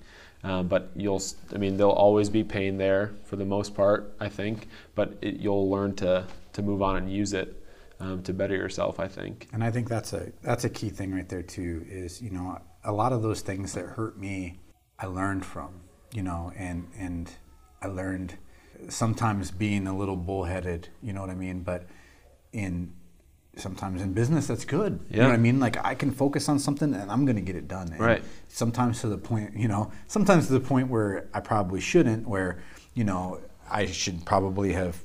Speaker 3: Um, but you'll, I mean, there'll always be pain there for the most part, I think. But it, you'll learn to to move on and use it um, to better yourself, I think.
Speaker 1: And I think that's a that's a key thing right there too. Is you know a lot of those things that hurt me, I learned from. You know, and and I learned sometimes being a little bullheaded. You know what I mean? But in sometimes in business that's good. Yeah. You know what I mean? Like I can focus on something and I'm going to get it done. And
Speaker 3: right.
Speaker 1: Sometimes to the point, you know, sometimes to the point where I probably shouldn't, where, you know, I should probably have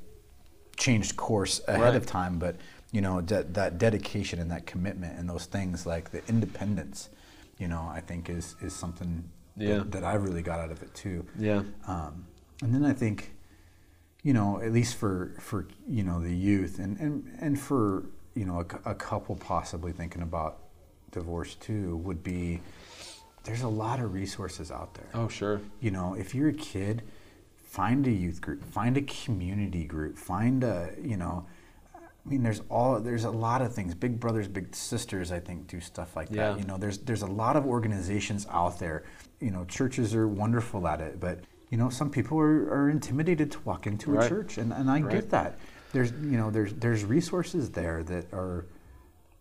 Speaker 1: changed course ahead right. of time. But, you know, de- that dedication and that commitment and those things like the independence, you know, I think is, is something yeah. that, that I really got out of it too.
Speaker 3: Yeah.
Speaker 1: Um, and then I think, you know, at least for, for, you know, the youth and, and, and for, you know, a, a couple possibly thinking about divorce too would be there's a lot of resources out there.
Speaker 3: Oh, sure.
Speaker 1: You know, if you're a kid, find a youth group, find a community group, find a, you know, I mean, there's all there's a lot of things. Big brothers, big sisters, I think, do stuff like yeah. that. You know, there's there's a lot of organizations out there. You know, churches are wonderful at it, but you know, some people are, are intimidated to walk into a church, and, and I right. get that there's you know there's there's resources there that are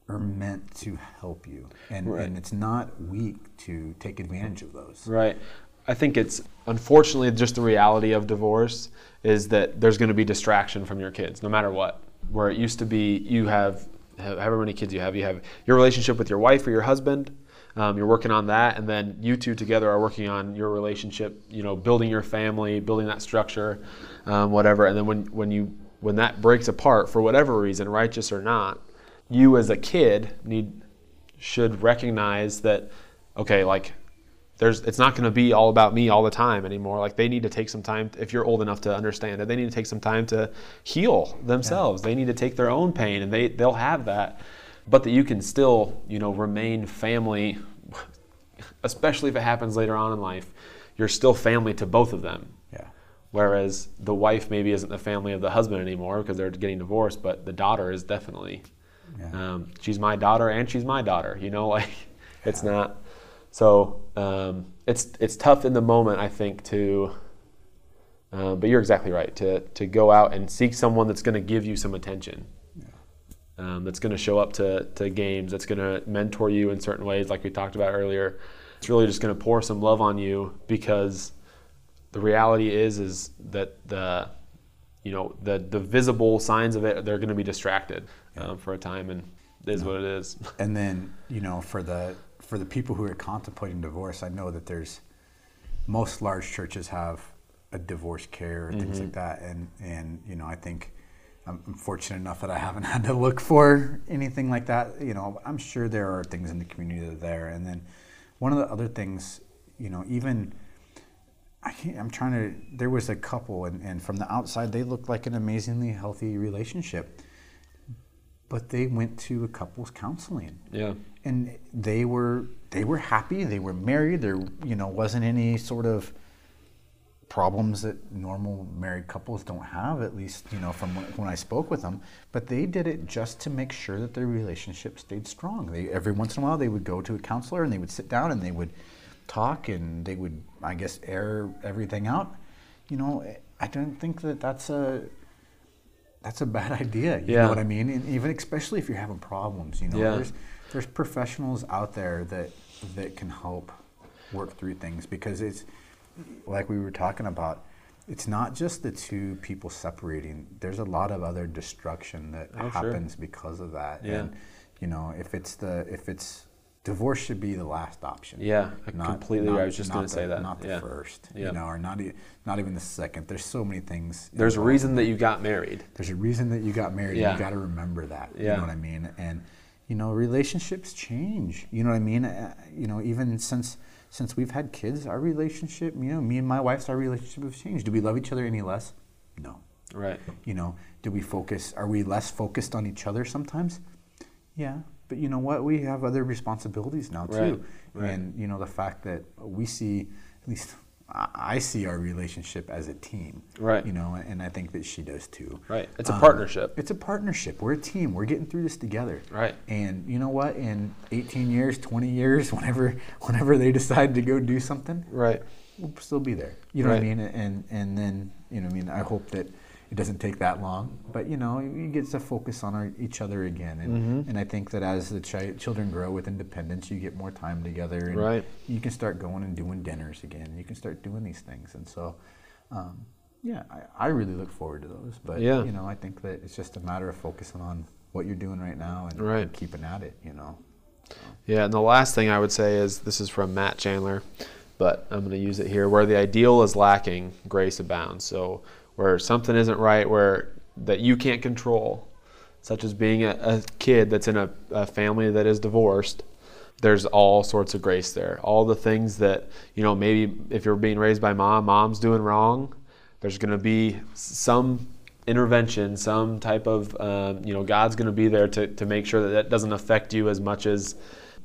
Speaker 1: are meant to help you. And right. and it's not weak to take advantage of those.
Speaker 3: Right. I think it's unfortunately just the reality of divorce is that there's going to be distraction from your kids no matter what. Where it used to be you have however many kids you have you have your relationship with your wife or your husband um, you're working on that and then you two together are working on your relationship you know building your family building that structure um, whatever. And then when, when you when that breaks apart for whatever reason, righteous or not, you as a kid need should recognize that okay, like there's it's not going to be all about me all the time anymore. Like they need to take some time if you're old enough to understand it. They need to take some time to heal themselves. Yeah. They need to take their own pain and they they'll have that. But that you can still, you know, remain family especially if it happens later on in life. You're still family to both of them Whereas the wife maybe isn't the family of the husband anymore because they're getting divorced, but the daughter is definitely. Yeah. Um, she's my daughter and she's my daughter. You know, like it's not. So um, it's it's tough in the moment, I think, to. Um, but you're exactly right to to go out and seek someone that's going to give you some attention. Yeah. Um, that's going to show up to, to games. That's going to mentor you in certain ways, like we talked about earlier. It's really just going to pour some love on you because the reality is is that the you know the the visible signs of it they're going to be distracted um, for a time and it is what it is
Speaker 1: and then you know for the for the people who are contemplating divorce i know that there's most large churches have a divorce care or things mm-hmm. like that and and you know i think I'm fortunate enough that I haven't had to look for anything like that. You know, I'm sure there are things in the community that are there. And then one of the other things, you know, even I can't, I'm trying to. There was a couple, and, and from the outside, they looked like an amazingly healthy relationship. But they went to a couples counseling.
Speaker 3: Yeah.
Speaker 1: And they were they were happy. They were married. There you know wasn't any sort of problems that normal married couples don't have. At least you know from when, when I spoke with them. But they did it just to make sure that their relationship stayed strong. They every once in a while they would go to a counselor and they would sit down and they would talk and they would, I guess, air everything out. You know, I don't think that that's a that's a bad idea. You yeah. know what I mean? And even especially if you're having problems, you know, yeah. there's there's professionals out there that that can help work through things because it's like we were talking about, it's not just the two people separating. There's a lot of other destruction that
Speaker 3: Oh, sure.
Speaker 1: happens because of that.
Speaker 3: Yeah.
Speaker 1: And you know, if it's the if it's divorce should be the last option.
Speaker 3: Yeah, I completely- I was just
Speaker 1: not
Speaker 3: gonna say that,
Speaker 1: Not the
Speaker 3: yeah.
Speaker 1: first.
Speaker 3: Yeah.
Speaker 1: You know, or not e- not even the second. There's so many things.
Speaker 3: There's a reason that you got married.
Speaker 1: There's a reason that you got married.
Speaker 3: Yeah.
Speaker 1: You got to remember that.
Speaker 3: Yeah.
Speaker 1: You know what I mean? And you know, relationships change. You know what I mean? Uh, you know, even since since we've had kids, our relationship, you know, me and my wife's our relationship has changed. Do we love each other any less? No.
Speaker 3: Right.
Speaker 1: You know, do we focus? Are we less focused on each other sometimes? Yeah, but you know what? We have other responsibilities now too,
Speaker 3: Right, right.
Speaker 1: and you know the fact that we see, at least I see our relationship as a team.
Speaker 3: Right.
Speaker 1: You know, and I think that she does too.
Speaker 3: Right. It's a
Speaker 1: Um,
Speaker 3: partnership.
Speaker 1: It's a partnership. We're a team. We're getting through this together.
Speaker 3: Right.
Speaker 1: And you know what? In 18 years, 20 years, whenever whenever they decide to go do something,
Speaker 3: Right.
Speaker 1: we'll still be there. You know what I
Speaker 3: Right.
Speaker 1: mean? And and then you know, I mean, I hope that it doesn't take that long. But you know, you get to focus on our, each other again. And
Speaker 3: Mm-hmm.
Speaker 1: and I think that as the chi- children grow with independence, you get more time together. And
Speaker 3: Right.
Speaker 1: You can start going and doing dinners again. You can start doing these things. And so. Um, yeah, I, I really look forward to those. But
Speaker 3: Yeah.
Speaker 1: you know, I think that it's just a matter of focusing on what you're doing right now and,
Speaker 3: Right.
Speaker 1: and keeping at it. You know.
Speaker 3: Yeah, and the last thing I would say is this is from Matt Chandler, but I'm going to use it here. Where the ideal is lacking, grace abounds. So where something isn't right, where that you can't control, such as being a, a kid that's in a, a family that is divorced, there's all sorts of grace there. All the things that you know, maybe if you're being raised by mom, mom's doing wrong. There's going to be some intervention, some type of um, you know, God's going to be there to, to make sure that that doesn't affect you as much as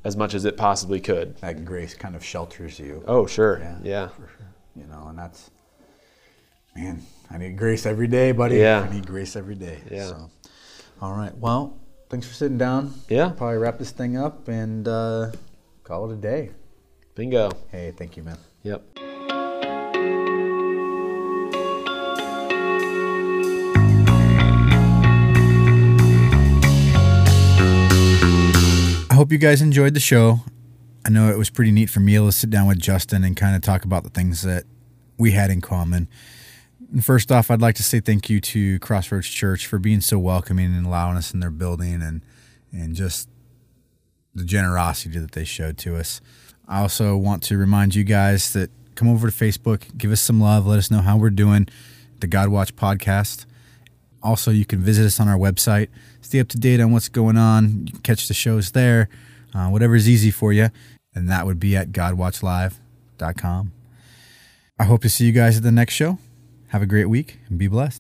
Speaker 3: as much as it possibly could.
Speaker 1: That grace kind of shelters you.
Speaker 3: Oh, sure.
Speaker 1: Yeah,
Speaker 3: Yeah.
Speaker 1: for sure. You know, and that's man. I need grace every day, buddy.
Speaker 3: Yeah.
Speaker 1: I need grace every day.
Speaker 3: Yeah.
Speaker 1: So, all right. Well, thanks for sitting down.
Speaker 3: Yeah.
Speaker 1: Probably wrap this thing up and uh, call it a day.
Speaker 3: Bingo.
Speaker 1: Hey, thank you, man.
Speaker 3: Yep.
Speaker 4: I hope you guys enjoyed the show. I know it was pretty neat for me to sit down with Justin and kind of talk about the things that we had in common. First off, I'd like to say thank you to Crossroads Church for being so welcoming and allowing us in their building and and just the generosity that they showed to us. I also want to remind you guys that come over to Facebook, give us some love, let us know how we're doing. The God Watch podcast. Also, you can visit us on our website, stay up to date on what's going on. You can catch the shows there, uh, whatever's easy for you. And that would be at godwatchlive.com. I hope to see you guys at the next show. Have a great week and be blessed.